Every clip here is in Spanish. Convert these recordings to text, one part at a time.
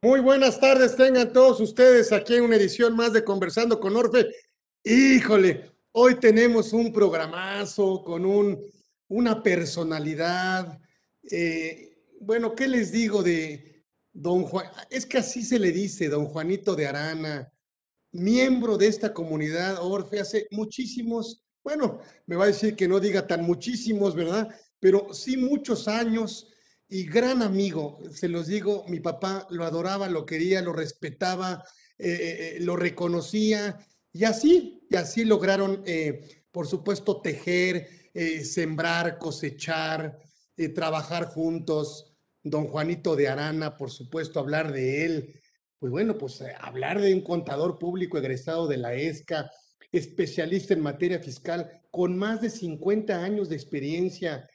Muy buenas tardes, tengan todos ustedes aquí en una edición más de Conversando con Orfe. Híjole, hoy tenemos un programazo con un, una personalidad. Eh, bueno, ¿qué les digo de don Juan? Es que así se le dice, don Juanito de Arana, miembro de esta comunidad Orfe hace muchísimos, bueno, me va a decir que no diga tan muchísimos, ¿verdad? Pero sí muchos años y gran amigo, se los digo, mi papá lo adoraba, lo quería, lo respetaba, eh, eh, eh, lo reconocía y así, y así lograron, por supuesto, tejer, sembrar, cosechar, trabajar juntos. Don Juanito de Arana, por supuesto, hablar de él. Pues bueno, pues hablar de un contador público egresado de la ESCA, especialista en materia fiscal, con más de 50 años de experiencia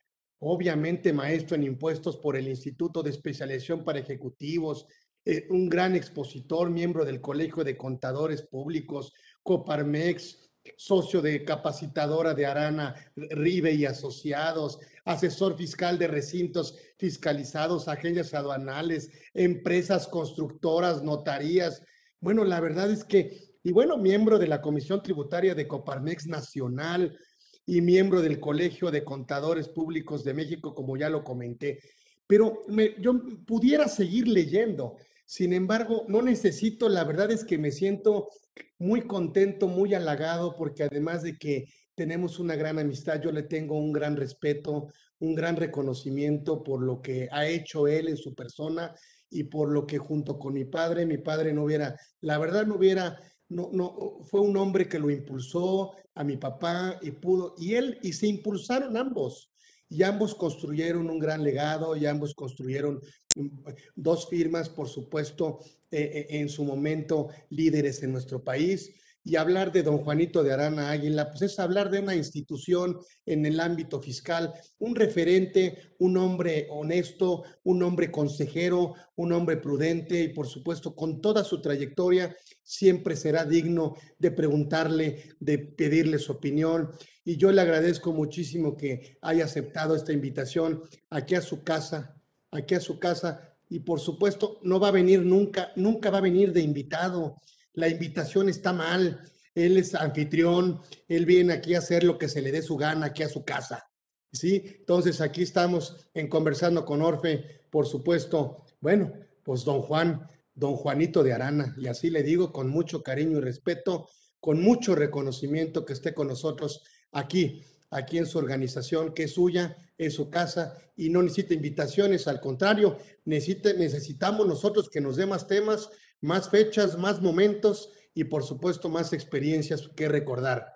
obviamente maestro en impuestos por el Instituto de Especialización para Ejecutivos, eh, un gran expositor, miembro del Colegio de Contadores Públicos, Coparmex, socio de capacitadora de Arana, Ribe y Asociados, asesor fiscal de recintos fiscalizados, agencias aduanales, empresas constructoras, notarías. Bueno, la verdad es que, y bueno, miembro de la Comisión Tributaria de Coparmex Nacional, y miembro del Colegio de Contadores Públicos de México, como ya lo comenté. Pero yo pudiera seguir leyendo. Sin embargo, no necesito, la verdad es que me siento muy contento, muy halagado, porque además de que tenemos una gran amistad, yo le tengo un gran respeto, un gran reconocimiento por lo que ha hecho él en su persona y por lo que junto con mi padre, mi padre no hubiera, la verdad no hubiera no, no, fue un hombre que lo impulsó a mi papá y pudo, y él, y se impulsaron ambos, y ambos construyeron un gran legado, y ambos construyeron mm, dos firmas, por supuesto, eh, eh, en su momento líderes en nuestro país, y hablar de don Juanito de Arana Águila, pues es hablar de una institución en el ámbito fiscal, un referente, un hombre honesto, un hombre consejero, un hombre prudente y por supuesto con toda su trayectoria siempre será digno de preguntarle, de pedirle su opinión. Y yo le agradezco muchísimo que haya aceptado esta invitación aquí a su casa, aquí a su casa. Y por supuesto, no va a venir nunca, nunca va a venir de invitado la invitación está mal, él es anfitrión, él viene aquí a hacer lo que se le dé su gana, aquí a su casa. ¿Sí? Entonces aquí estamos en conversando con Orfe, por supuesto, bueno, pues don Juan, don Juanito de Arana, y así le digo con mucho cariño y respeto, con mucho reconocimiento que esté con nosotros aquí, aquí en su organización, que es suya, es su casa, y no necesita invitaciones, al contrario, necesita, necesitamos nosotros que nos dé más temas, más fechas, más momentos y por supuesto más experiencias que recordar.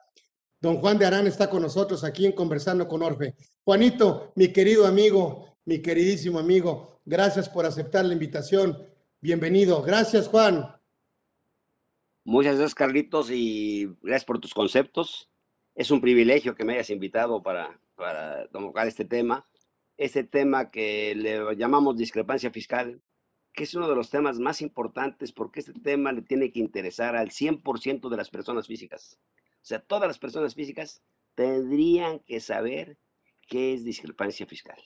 Don Juan de Arán está con nosotros aquí en Conversando con Orfe. Juanito, mi querido amigo, mi queridísimo amigo, gracias por aceptar la invitación. Bienvenido. Gracias, Juan. Muchas gracias, Carlitos, y gracias por tus conceptos. Es un privilegio que me hayas invitado para, para tocar este tema. Este tema que le llamamos discrepancia fiscal, que es uno de los temas más importantes porque este tema le tiene que interesar al 100% de las personas físicas. O sea, todas las personas físicas tendrían que saber qué es discrepancia fiscal.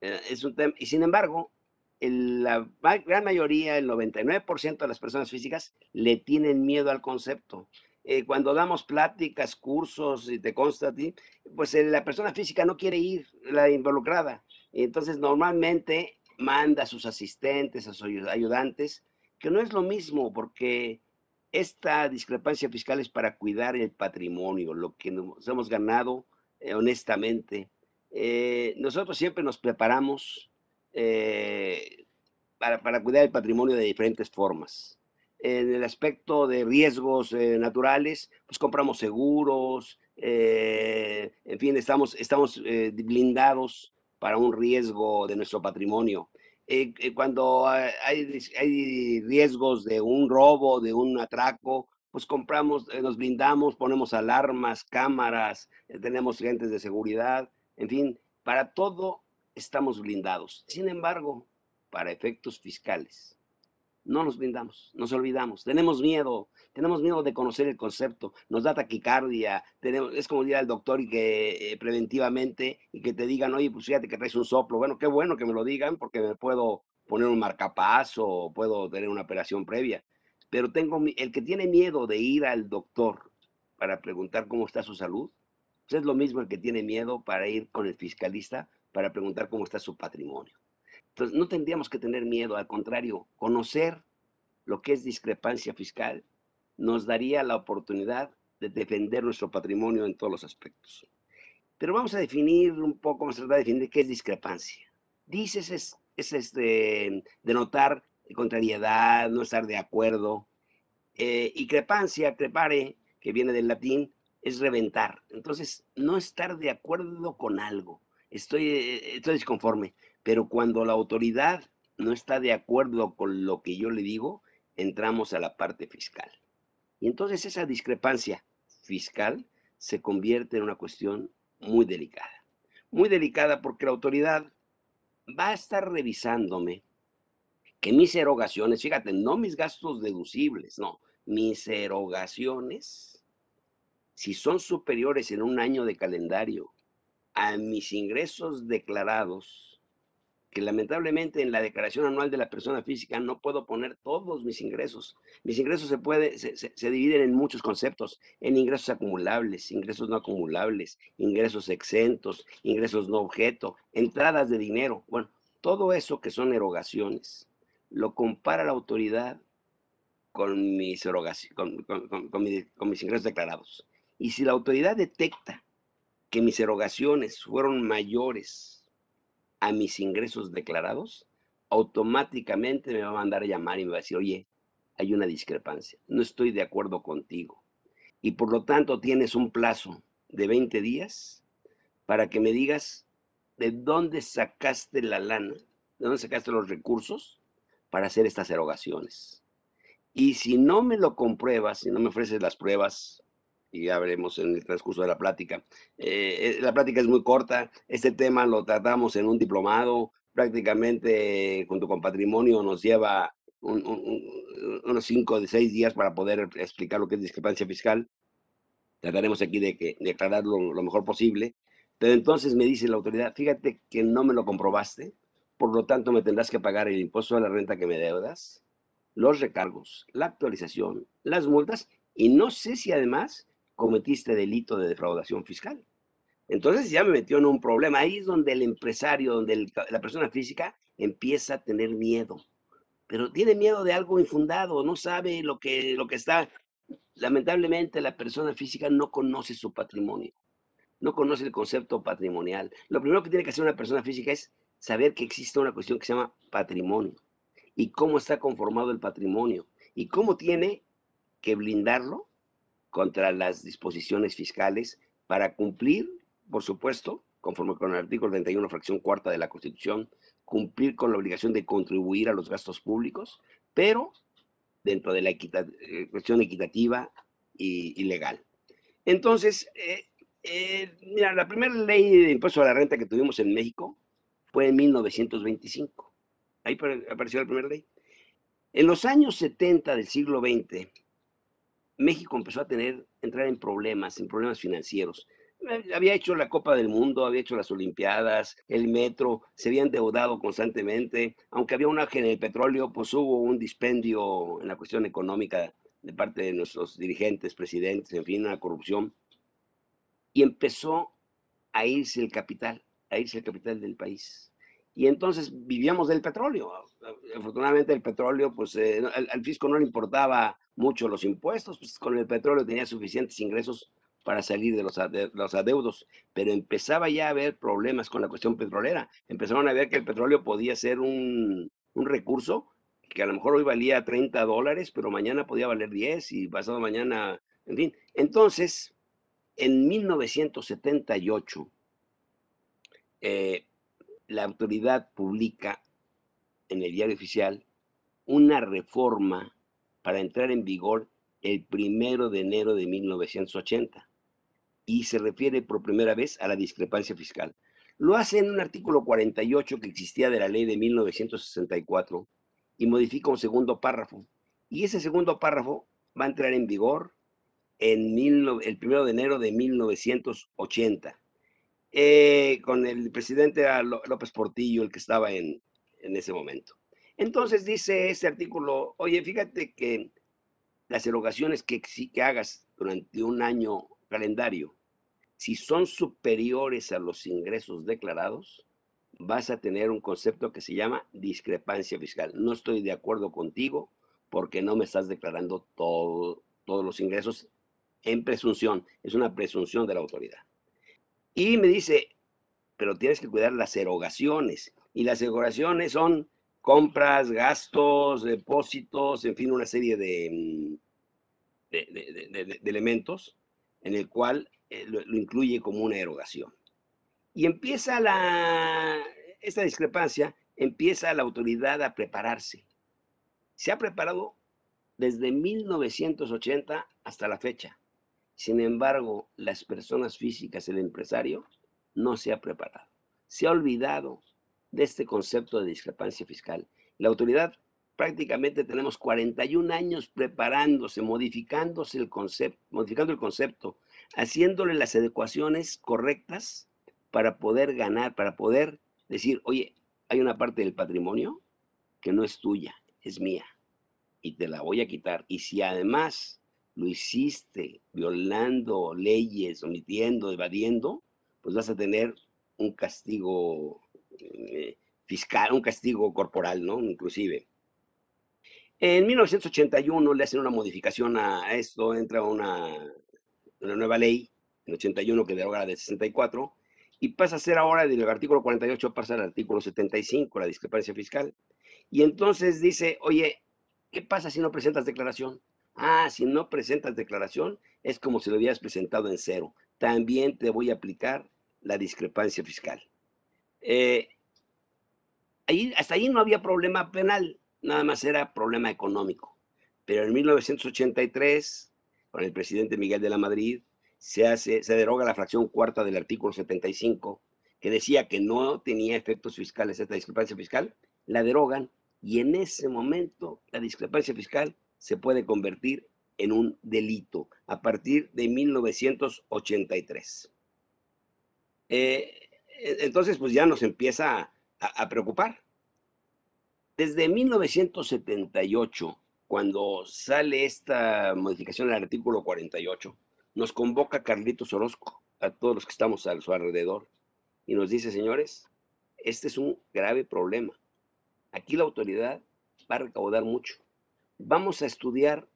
Eh, es un tema, y sin embargo, la gran mayoría, el 99% de las personas físicas le tienen miedo al concepto. Eh, cuando damos pláticas, cursos, y te consta a ti, pues eh, la persona física no quiere ir, la involucrada. Entonces, normalmente manda a sus asistentes, a sus ayudantes, que no es lo mismo porque esta discrepancia fiscal es para cuidar el patrimonio, lo que nos hemos ganado eh, honestamente. Eh, nosotros siempre nos preparamos eh, para, para, cuidar el patrimonio de diferentes formas. En el aspecto de riesgos naturales, pues compramos seguros, en fin, estamos, estamos blindados para un riesgo de nuestro patrimonio. Eh, eh, cuando hay, hay, riesgos de un robo, de un atraco, pues compramos, eh, nos blindamos, ponemos alarmas, cámaras, tenemos agentes de seguridad, en fin, para todo estamos blindados. Sin embargo, para efectos fiscales, no nos blindamos, nos olvidamos, tenemos miedo, tenemos miedo de conocer el concepto, nos da taquicardia, tenemos, es como ir al doctor y que eh, preventivamente y que te digan, oye, pues fíjate que traes un soplo, bueno, qué bueno que me lo digan porque me puedo poner un marcapaso o puedo tener una operación previa. Pero tengo el que tiene miedo de ir al doctor para preguntar cómo está su salud, pues es lo mismo el que tiene miedo para ir con el fiscalista para preguntar cómo está su patrimonio. Entonces, no tendríamos que tener miedo, al contrario, conocer lo que es discrepancia fiscal nos daría la oportunidad de defender nuestro patrimonio en todos los aspectos. Pero vamos a definir un poco, vamos a tratar de definir qué es discrepancia. Dices es, es este, denotar contrariedad, no estar de acuerdo. Eh, y crepare, que viene del latín, es reventar. Entonces, no estar de acuerdo con algo. Estoy, eh, estoy disconforme. Pero cuando la autoridad no está de acuerdo con lo que yo le digo, entramos a la parte fiscal. Y entonces esa discrepancia fiscal se convierte en una cuestión muy delicada. Muy delicada porque la autoridad va a estar revisándome que mis erogaciones, fíjate, no mis gastos deducibles, no, mis erogaciones, si son superiores en un año de calendario a mis ingresos declarados, que lamentablemente en la declaración anual de la persona física no puedo poner todos mis ingresos. Mis ingresos se, puede, se, dividen en muchos conceptos, en ingresos acumulables, ingresos no acumulables, ingresos exentos, ingresos no objeto, entradas de dinero. Bueno, todo eso que son erogaciones, lo compara la autoridad con mis, con, con mis ingresos declarados. Y si la autoridad detecta que mis erogaciones fueron mayores a mis ingresos declarados, automáticamente me va a mandar a llamar y me va a decir, oye, hay una discrepancia, no estoy de acuerdo contigo. Y por lo tanto tienes un plazo de 20 días para que me digas de dónde sacaste la lana, de dónde sacaste los recursos para hacer estas erogaciones. Y si no me lo compruebas, si no me ofreces las pruebas y ya veremos en el transcurso de la plática. Eh, eh, la plática es muy corta, este tema lo tratamos en un diplomado, prácticamente junto con patrimonio nos lleva unos cinco de seis días para poder explicar lo que es discrepancia fiscal. Trataremos aquí de, que, de aclararlo lo mejor posible. Pero entonces me dice la autoridad, fíjate que no me lo comprobaste, por lo tanto me tendrás que pagar el impuesto de la renta que me deudas, los recargos, la actualización, las multas y no sé si además cometiste delito de defraudación fiscal. Entonces ya me metió en un problema. Ahí es donde el empresario, donde la persona física empieza a tener miedo. Pero tiene miedo de algo infundado, no sabe lo que, lo que está. Lamentablemente la persona física no conoce su patrimonio, no conoce el concepto patrimonial. Lo primero que tiene que hacer una persona física es saber que existe una cuestión que se llama patrimonio y cómo está conformado el patrimonio y cómo tiene que blindarlo contra las disposiciones fiscales para cumplir, por supuesto, conforme con el artículo 31, fracción cuarta de la Constitución, cumplir con la obligación de contribuir a los gastos públicos, pero dentro de la eh, cuestión equitativa y, legal. Entonces, eh, eh, mira, la primera ley de impuesto a la renta que tuvimos en México fue en 1925. Ahí apareció la primera ley. En los años 70 del siglo XX, México empezó a tener, entrar en problemas, en problemas financieros. Eh, había hecho la Copa del Mundo, había hecho las Olimpiadas, el metro, se había endeudado constantemente. Aunque había un ángel en el petróleo, pues hubo un dispendio en la cuestión económica de parte de nuestros dirigentes, presidentes, en fin, una corrupción. Y empezó a irse el capital, a irse el capital del país. Y entonces vivíamos del petróleo. Afortunadamente el petróleo, pues eh, al fisco no le importaba mucho los impuestos, pues con el petróleo tenía suficientes ingresos para salir de los, los adeudos, pero empezaba ya a haber problemas con la cuestión petrolera. Empezaron a ver que el petróleo podía ser un, un recurso que a lo mejor hoy valía 30 dólares, pero mañana podía valer 10 y pasado mañana, en fin. Entonces, en 1978, eh, la autoridad publica en el diario oficial una reforma para entrar en vigor el primero de enero de 1980 y se refiere por primera vez a la discrepancia fiscal. Lo hace en un artículo 48 que existía de la ley de 1964 y modifica un segundo párrafo. Y ese segundo párrafo va a entrar en vigor en el primero de enero de 1980, eh, con el presidente López Portillo, el que estaba en, en ese momento. Entonces dice este artículo, oye, fíjate que las erogaciones que, que hagas durante un año calendario, si son superiores a los ingresos declarados, vas a tener un concepto que se llama discrepancia fiscal. No estoy de acuerdo contigo porque no me estás declarando todo, todos los ingresos en presunción. Es una presunción de la autoridad. Y me dice, pero tienes que cuidar las erogaciones. Y las erogaciones son compras, gastos, depósitos, en fin, una serie de, mm, de, elementos en el cual eh, lo, incluye como una erogación. Y empieza la, esta discrepancia, empieza la autoridad a prepararse. Se ha preparado desde 1980 hasta la fecha. Sin embargo, las personas físicas, el empresario, no se ha preparado. Se ha olvidado de este concepto de discrepancia fiscal. La autoridad prácticamente tenemos 41 años preparándose, modificándose el concepto, modificando el concepto, haciéndole las adecuaciones correctas para poder ganar, para poder decir, oye, hay una parte del patrimonio que no es tuya, es mía, y te la voy a quitar. Y si además lo hiciste violando leyes, omitiendo, evadiendo, pues vas a tener un castigo eh, fiscal, un castigo corporal, ¿no? Inclusive. En 1981 le hacen una modificación a esto, entra una, una nueva ley, en 81 que deroga la de 64, y pasa a ser ahora del artículo 48, pasa al artículo 75, la discrepancia fiscal. Y entonces dice, oye, ¿qué pasa si no presentas declaración? Ah, si no presentas declaración, es como si lo hubieras presentado en cero. También te voy a aplicar la discrepancia fiscal. Eh, ahí, hasta ahí no había problema penal, nada más era problema económico. Pero en 1983, con el presidente Miguel de la Madrid, se, hace, se deroga la fracción cuarta del artículo 75, que decía que no tenía efectos fiscales esta discrepancia fiscal, la derogan y en ese momento la discrepancia fiscal se puede convertir en un delito a partir de 1983. Eh, entonces, pues ya nos empieza a, preocupar. Desde 1978, cuando sale esta modificación del artículo 48, nos convoca Carlitos Orozco a todos los que estamos a su alrededor y nos dice, señores, este es un grave problema. Aquí la autoridad va a recaudar mucho. Vamos a estudiar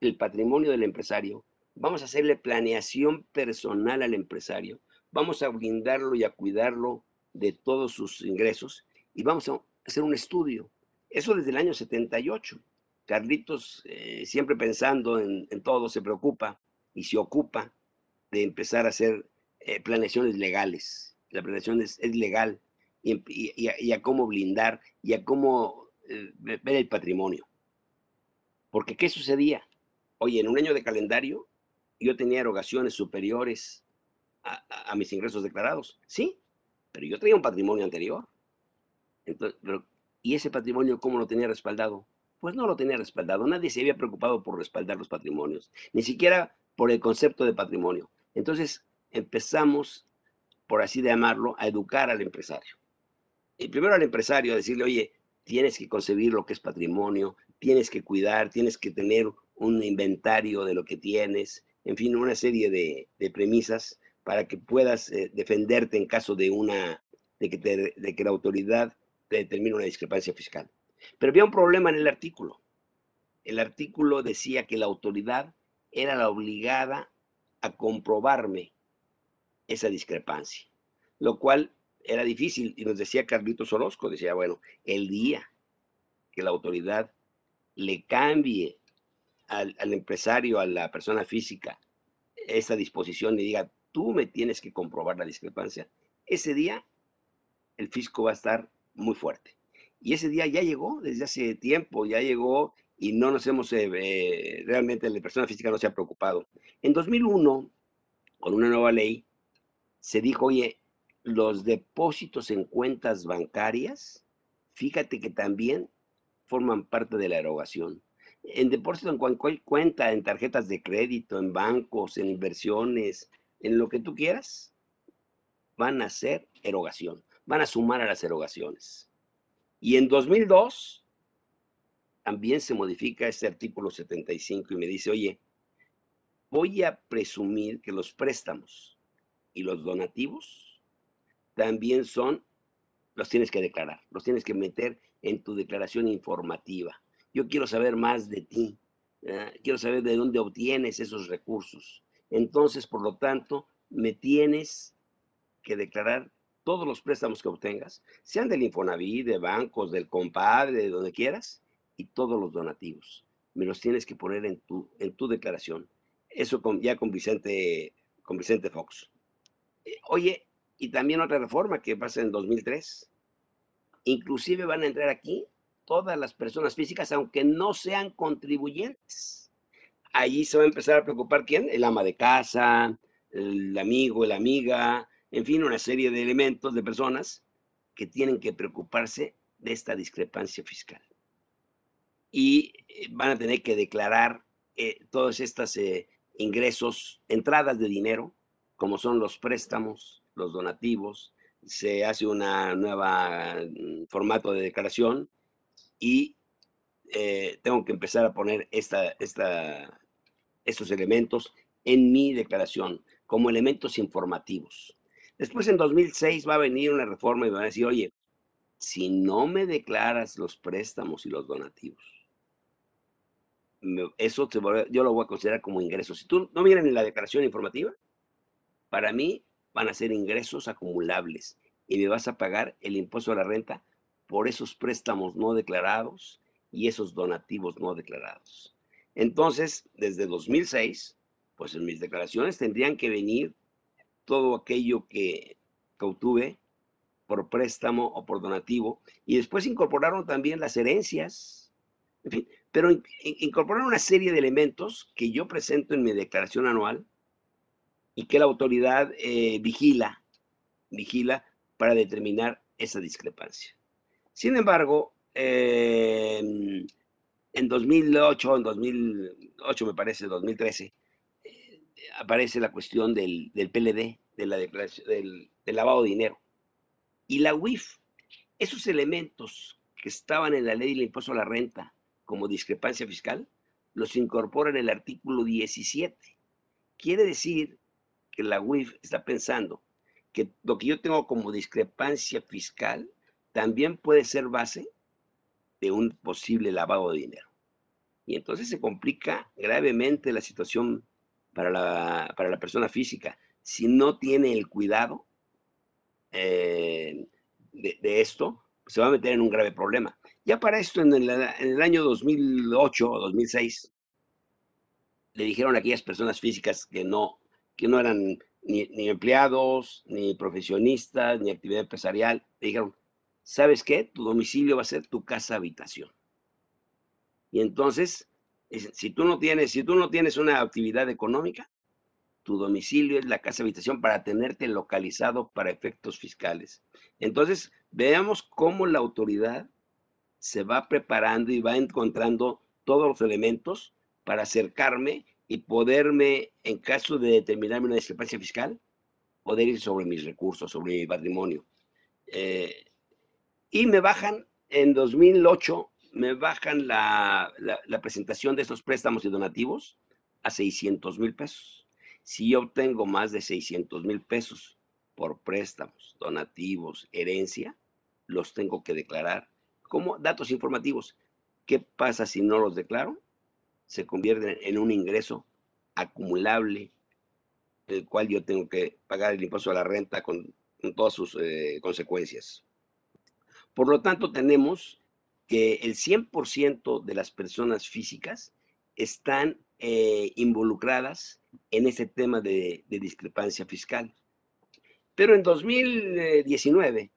el patrimonio del empresario, vamos a hacerle planeación personal al empresario, vamos a blindarlo y a cuidarlo de todos sus ingresos y vamos a hacer un estudio. Eso desde el año 78. Carlitos, eh, siempre pensando en, todo, se preocupa y se ocupa de empezar a hacer eh, planeaciones legales. La planeación es, legal y, a, cómo blindar y a cómo eh, ver el patrimonio. Porque ¿qué sucedía? Oye, en un año de calendario yo tenía erogaciones superiores a, mis ingresos declarados. Sí, pero yo tenía un patrimonio anterior. ¿Y ese patrimonio cómo lo tenía respaldado? Pues no lo tenía respaldado. Nadie se había preocupado por respaldar los patrimonios, ni siquiera por el concepto de patrimonio. Entonces empezamos, por así llamarlo, a educar al empresario. Y primero al empresario a decirle, oye, tienes que concebir lo que es patrimonio, tienes que cuidar, tienes que tener un inventario de lo que tienes, en fin, una serie de, de premisas para que puedas eh, defenderte en caso de una de que, de que la autoridad te determine una discrepancia fiscal. Pero había un problema en el artículo. El artículo decía que la autoridad era la obligada a comprobarme esa discrepancia, lo cual era difícil y nos decía Carlitos Orozco, decía, bueno, el día que la autoridad le cambie al, al empresario, a la persona física, esa disposición y diga, tú me tienes que comprobar la discrepancia. Ese día el fisco va a estar muy fuerte. Y ese día ya llegó desde hace tiempo, ya llegó y no nos hemos, eh, eh, realmente la persona física no se ha preocupado. En 2001, con una nueva ley, se dijo, oye, los depósitos en cuentas bancarias, fíjate que también forman parte de la erogación. En depósitos en cualquier cuenta, en tarjetas de crédito, en bancos, en inversiones, en lo que tú quieras, van a ser erogación, van a sumar a las erogaciones. Y en 2002 también se modifica este artículo 75 y me dice, oye, voy a presumir que los préstamos y los donativos también son, los tienes que declarar, los tienes que meter en tu declaración informativa. Yo quiero saber más de ti, quiero saber de dónde obtienes esos recursos. Entonces, por lo tanto, me tienes que declarar todos los préstamos que obtengas, sean del Infonavit, de bancos, del compadre, de donde quieras, y todos los donativos. Me los tienes que poner en tu, en tu declaración. Eso ya con Vicente, con Vicente Fox. Eh, oye, y también otra reforma que pasa en 2003. Inclusive van a entrar aquí todas las personas físicas, aunque no sean contribuyentes. Allí se va a empezar a preocupar quién? El ama de casa, el amigo, la amiga, en fin, una serie de elementos, de personas que tienen que preocuparse de esta discrepancia fiscal. Y eh, van a tener que declarar eh, todos estos eh, ingresos, entradas de dinero, como son los préstamos, los donativos, se hace una nueva mm, formato de declaración y tengo que empezar a poner esta, esta, estos elementos en mi declaración como elementos informativos. Después en 2006 va a venir una reforma y va a decir, oye, si no me declaras los préstamos y los donativos, eso yo lo voy a considerar como ingresos. Si tú no miras en la declaración informativa, para mí van a ser ingresos acumulables y me vas a pagar el impuesto a la renta por esos préstamos no declarados y esos donativos no declarados. Entonces, desde 2006, pues en mis declaraciones tendrían que venir todo aquello que, obtuve por préstamo o por donativo, y después incorporaron también las herencias, pero incorporaron una serie de elementos que yo presento en mi declaración anual y que la autoridad eh, vigila, vigila para determinar esa discrepancia. Sin embargo, em, en 2008, en 2008 me parece, 2013, eh, aparece la cuestión del, del PLD, de la del, lavado de dinero. Y la UIF, esos elementos que estaban en la ley del impuesto a la renta como discrepancia fiscal, los incorpora en el artículo 17. Quiere decir que la UIF está pensando que lo que yo tengo como discrepancia fiscal también puede ser base de un posible lavado de dinero. Y entonces se complica gravemente la situación para la, para la persona física si no tiene el cuidado eh, de, esto, se va a meter en un grave problema. Ya para esto, en el, año 2008 o 2006, le dijeron a aquellas personas físicas que no, que no eran ni, ni, empleados, ni profesionistas, ni actividad empresarial, le dijeron, ¿sabes qué? Tu domicilio va a ser tu casa habitación. Y entonces, si tú no tienes, si tú no tienes una actividad económica, tu domicilio es la casa habitación para tenerte localizado para efectos fiscales. Entonces, veamos cómo la autoridad se va preparando y va encontrando todos los elementos para acercarme y poderme, en caso de determinarme una discrepancia fiscal, poder ir sobre mis recursos, sobre mi patrimonio. Eh, y me bajan, en 2008, me bajan la, la presentación de estos préstamos y donativos a 600 mil pesos. Si yo obtengo más de 600 mil pesos por préstamos, donativos, herencia, los tengo que declarar como datos informativos. ¿Qué pasa si no los declaro? Se convierten en un ingreso acumulable, el cual yo tengo que pagar el impuesto a la renta con, todas sus eh, consecuencias. Por lo tanto, tenemos que el 100% de las personas físicas están eh, involucradas en ese tema de, discrepancia fiscal. Pero en 2019,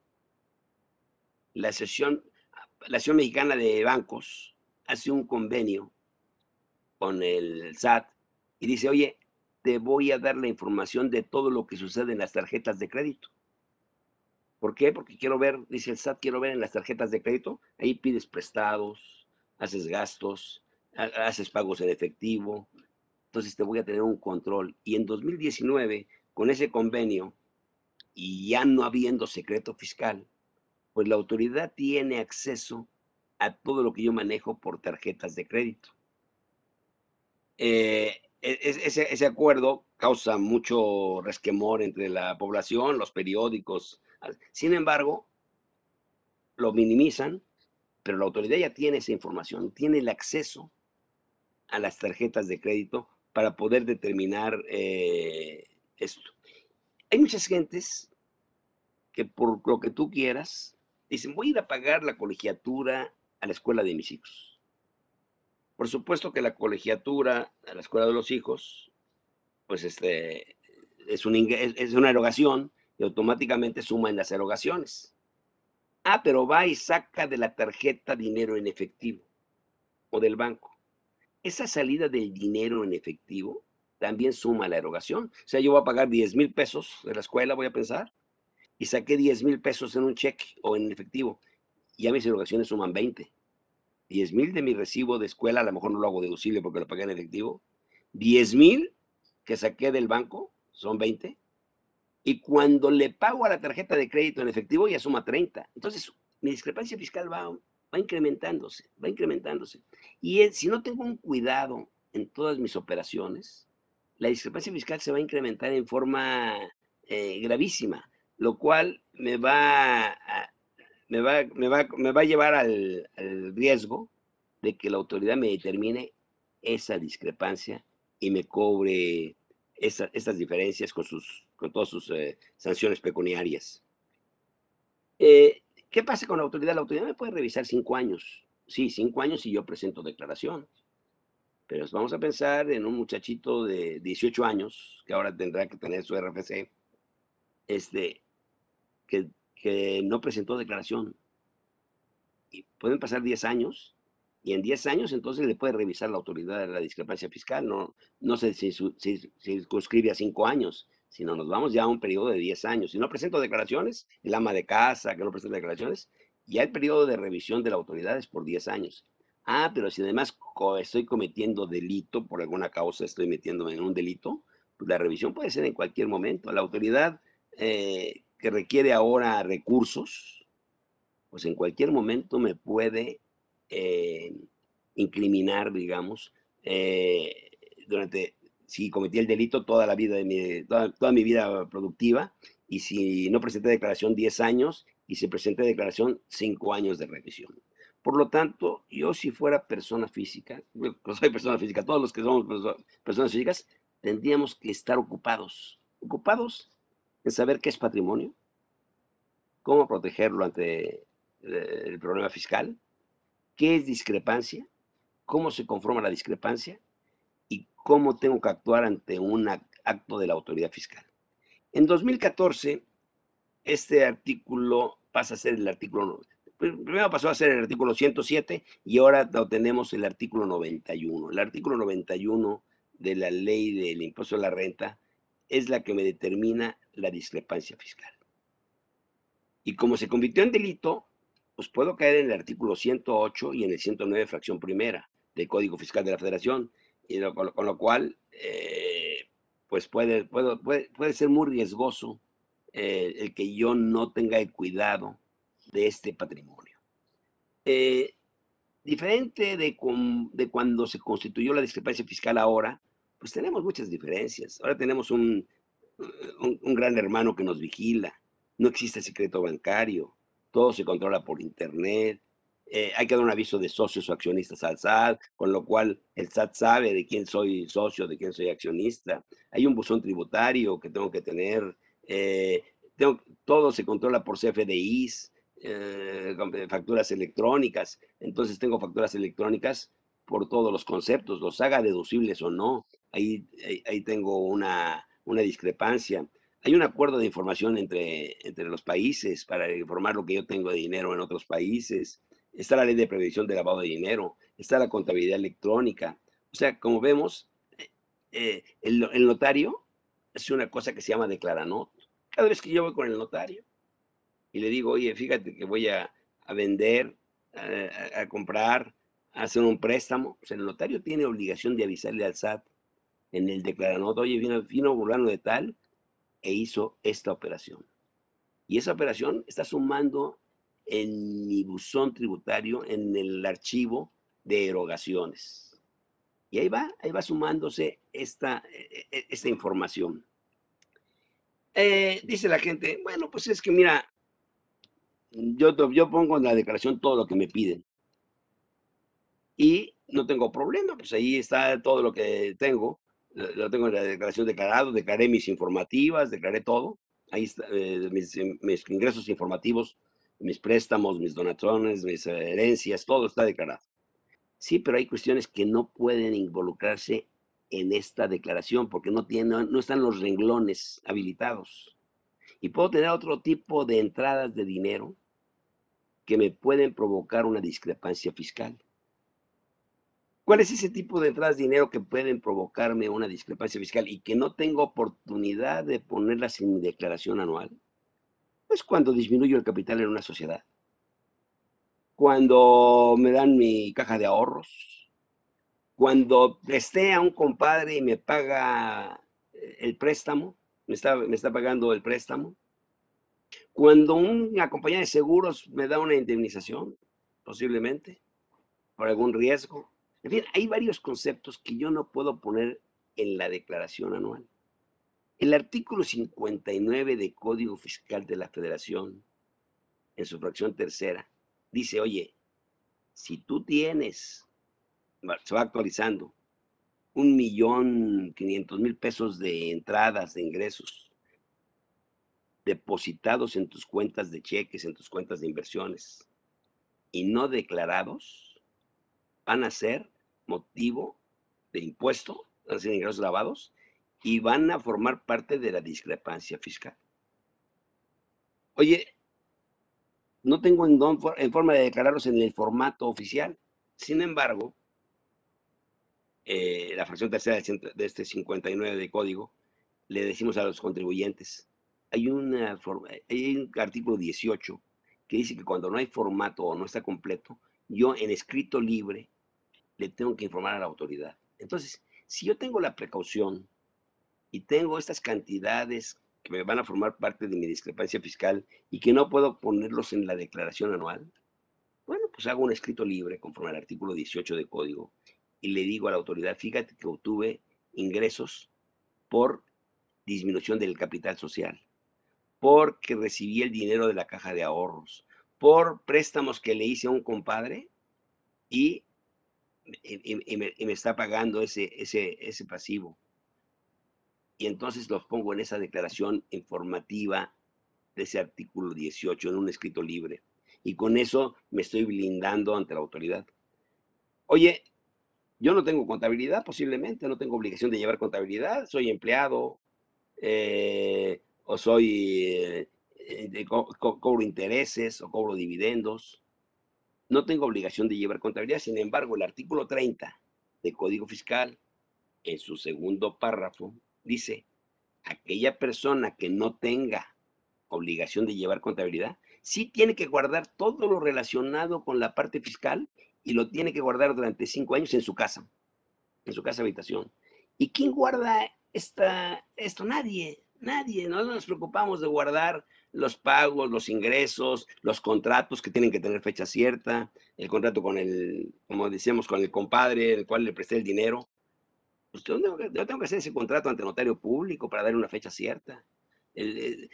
la Asociación, la Asociación Mexicana de Bancos hace un convenio con el SAT y dice, oye, te voy a dar la información de todo lo que sucede en las tarjetas de crédito. ¿Por qué? Porque quiero ver, dice el SAT, quiero ver en las tarjetas de crédito, ahí pides prestados, haces gastos, haces pagos en efectivo, entonces te voy a tener un control. Y en 2019, con ese convenio, y ya no habiendo secreto fiscal, pues la autoridad tiene acceso a todo lo que yo manejo por tarjetas de crédito. Eh, e, ese, acuerdo causa mucho resquemor entre la población, los periódicos. Sin embargo, lo minimizan, pero la autoridad ya tiene esa información, tiene el acceso a las tarjetas de crédito para poder determinar eh, esto. Hay muchas gentes que por lo que tú quieras, dicen, voy a ir a pagar la colegiatura a la escuela de mis hijos. Por supuesto que la colegiatura la escuela de los hijos, pues este, es, un, es una erogación y automáticamente suma en las erogaciones. Ah, pero va y saca de la tarjeta dinero en efectivo o del banco. Esa salida del dinero en efectivo también suma la erogación. O sea, yo voy a pagar 10 mil pesos de la escuela, voy a pensar, y saqué 10 mil pesos en un cheque o en efectivo, ya mis erogaciones suman 20. 10 mil de mi recibo de escuela, a lo mejor no lo hago deducible porque lo pagué en efectivo. 10 mil que saqué del banco, son 20. Y cuando le pago a la tarjeta de crédito en efectivo, ya suma 30. Entonces, mi discrepancia fiscal va, va incrementándose, va incrementándose. Y si no tengo un cuidado en todas mis operaciones, la discrepancia fiscal se va a incrementar en forma eh, gravísima, lo cual me va a, me va, me va, me va a llevar al, riesgo de que la autoridad me determine esa discrepancia y me cobre esa, estas diferencias con, sus, con todas sus eh, sanciones pecuniarias. Eh, ¿Qué pasa con la autoridad? La autoridad me puede revisar cinco años. Sí, cinco años y yo presento declaración. Pero vamos a pensar en un muchachito de 18 años, que ahora tendrá que tener su RFC, este, que que no presentó declaración. Y pueden pasar 10 años y en 10 años entonces le puede revisar la autoridad de la discrepancia fiscal. No, no se circunscribe a 5 años, sino nos vamos ya a un periodo de 10 años. Si no presento declaraciones, el ama de casa que no presenta declaraciones, ya el periodo de revisión de la autoridad es por 10 años. Ah, pero si además estoy cometiendo delito, por alguna causa estoy metiéndome en un delito, pues la revisión puede ser en cualquier momento. La autoridad eh, que requiere ahora recursos, pues en cualquier momento me puede eh, incriminar, digamos, eh, durante, si cometí el delito toda la vida de mi, toda, mi vida productiva, y si no presenté declaración 10 años, y si presenté declaración 5 años de revisión. Por lo tanto, yo si fuera persona física, no soy persona física, todos los que somos personas físicas, tendríamos que estar ocupados, ocupados en saber qué es patrimonio, cómo protegerlo ante eh, el problema fiscal, qué es discrepancia, cómo se conforma la discrepancia y cómo tengo que actuar ante un acto de la autoridad fiscal. En 2014, este artículo pasa a ser el artículo, primero pasó a ser el artículo 107 y ahora tenemos el artículo 91. El artículo 91 de la ley del impuesto a la renta es la que me determina la discrepancia fiscal. Y como se convirtió en delito, pues puedo caer en el artículo 108 y en el 109, fracción primera del Código Fiscal de la Federación, y con, lo, cual, eh, pues puede, puede, puede, ser muy riesgoso eh, el que yo no tenga el cuidado de este patrimonio. Eh, diferente de, de cuando se constituyó la discrepancia fiscal ahora, pues tenemos muchas diferencias. Ahora tenemos un, un, gran hermano que nos vigila, no existe secreto bancario, todo se controla por Internet, eh, hay que dar un aviso de socios o accionistas al SAT, con lo cual el SAT sabe de quién soy socio, de quién soy accionista. Hay un buzón tributario que tengo que tener, eh, todo se controla por CFDIs, eh, facturas electrónicas, entonces tengo facturas electrónicas por todos los conceptos, los haga deducibles o no, ahí, ahí tengo una, una discrepancia. Hay un acuerdo de información entre, entre los países para informar lo que yo tengo de dinero en otros países. Está la ley de previsión de lavado de dinero, está la contabilidad electrónica. O sea, como vemos, eh, el, notario es una cosa que se llama declaranot. Cada vez que yo voy con el notario y le digo, oye, fíjate que voy a, vender, a, comprar, a hacer un préstamo, pues el notario tiene obligación de avisarle al SAT en el declaranoto, oye, vino, vino de tal e hizo esta operación. Y esa operación está sumando en mi buzón tributario, en el archivo de erogaciones. Y ahí va, ahí va sumándose esta, e, e, esta información. Eh, dice la gente, bueno, pues es que mira, yo, yo pongo en la declaración todo lo que me piden. Y no tengo problema, pues ahí está todo lo que tengo. Lo tengo en la declaración declarado, declaré mis informativas, declaré todo. Ahí está, eh, mis, mis, ingresos informativos, mis préstamos, mis donaciones, mis herencias, todo está declarado. Sí, pero hay cuestiones que no pueden involucrarse en esta declaración porque no, tienen, no están los renglones habilitados. Y puedo tener otro tipo de entradas de dinero que me pueden provocar una discrepancia fiscal. ¿Cuál es ese tipo de entradas de dinero que pueden provocarme una discrepancia fiscal y que no tengo oportunidad de ponerlas en mi declaración anual? Pues cuando disminuyo el capital en una sociedad. Cuando me dan mi caja de ahorros. Cuando presté a un compadre y me paga eh, el préstamo, me está, me está pagando el préstamo. Cuando una compañía de seguros me da una indemnización, posiblemente, por algún riesgo en fin, hay varios conceptos que yo no puedo poner en la declaración anual. El artículo 59 de Código Fiscal de la Federación, en su fracción tercera, dice, oye, si tú tienes, se va actualizando, un millón quinientos mil pesos de entradas, de ingresos, depositados en tus cuentas de cheques, en tus cuentas de inversiones, y no declarados, van a ser motivo de impuesto, van a ser ingresos grabados, y van a formar parte de la discrepancia fiscal. Oye, no tengo en, en forma de declararlos en el formato oficial. Sin embargo, eh, la fracción tercera de este 59 de código, le decimos a los contribuyentes, hay, una hay un artículo 18 que dice que cuando no hay formato o no está completo, yo en escrito libre le tengo que informar a la autoridad. Entonces, si yo tengo la precaución y tengo estas cantidades que me van a formar parte de mi discrepancia fiscal y que no puedo ponerlos en la declaración anual, bueno, pues hago un escrito libre conforme al artículo 18 de código y le digo a la autoridad, fíjate que obtuve ingresos por disminución del capital social, porque recibí el dinero de la caja de ahorros, por préstamos que le hice a un compadre y y, me, está pagando ese, ese, ese pasivo. Y entonces los pongo en esa declaración informativa de ese artículo 18 en un escrito libre. Y con eso me estoy blindando ante la autoridad. Oye, yo no tengo contabilidad, posiblemente, no tengo obligación de llevar contabilidad, soy empleado eh, o soy, eh, de cobro intereses o cobro dividendos no tengo obligación de llevar contabilidad. Sin embargo, el artículo 30 del Código Fiscal, en su segundo párrafo, dice, aquella persona que no tenga obligación de llevar contabilidad, sí tiene que guardar todo lo relacionado con la parte fiscal y lo tiene que guardar durante cinco años en su casa, en su casa habitación. ¿Y quién guarda esto? Nadie, nadie. No nos preocupamos de guardar los pagos, los ingresos, los contratos que tienen que tener fecha cierta, el contrato con el, como decíamos, con el compadre, el cual le presté el dinero. Pues yo tengo, que, hacer ese contrato ante notario público para dar una fecha cierta.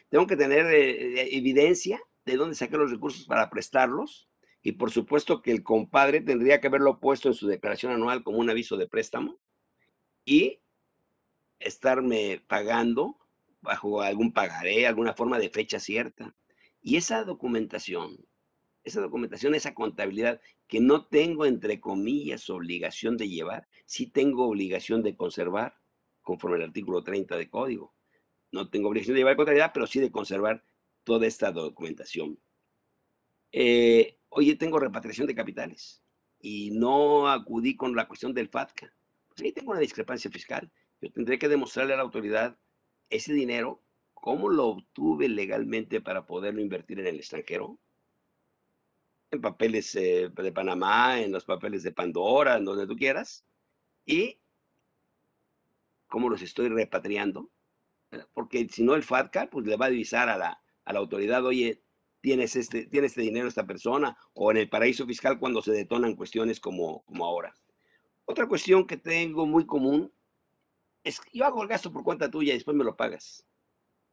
tengo que tener eh, eh, evidencia de dónde saqué los recursos para prestarlos. Y por supuesto que el compadre tendría que haberlo puesto en su declaración anual como un aviso de préstamo y estarme pagando bajo algún pagaré, alguna forma de fecha cierta. Y esa documentación, esa documentación, esa contabilidad que no tengo, entre comillas, obligación de llevar, sí tengo obligación de conservar, conforme al artículo 30 de código. No tengo obligación de llevar contabilidad, pero sí de conservar toda esta documentación. Eh, oye, tengo repatriación de capitales y no acudí con la cuestión del FATCA. Pues ahí tengo una discrepancia fiscal. Yo tendré que demostrarle a la autoridad ese dinero, ¿cómo lo obtuve legalmente para poderlo invertir en el extranjero? En papeles eh, de Panamá, en los papeles de Pandora, en donde tú quieras. Y cómo los estoy repatriando. Porque si no, el FATCA pues, le va a avisar a la, a la autoridad, oye, tienes este, tiene este dinero esta persona, o en el paraíso fiscal cuando se detonan cuestiones como, como ahora. Otra cuestión que tengo muy común yo hago el gasto por cuenta tuya y después me lo pagas.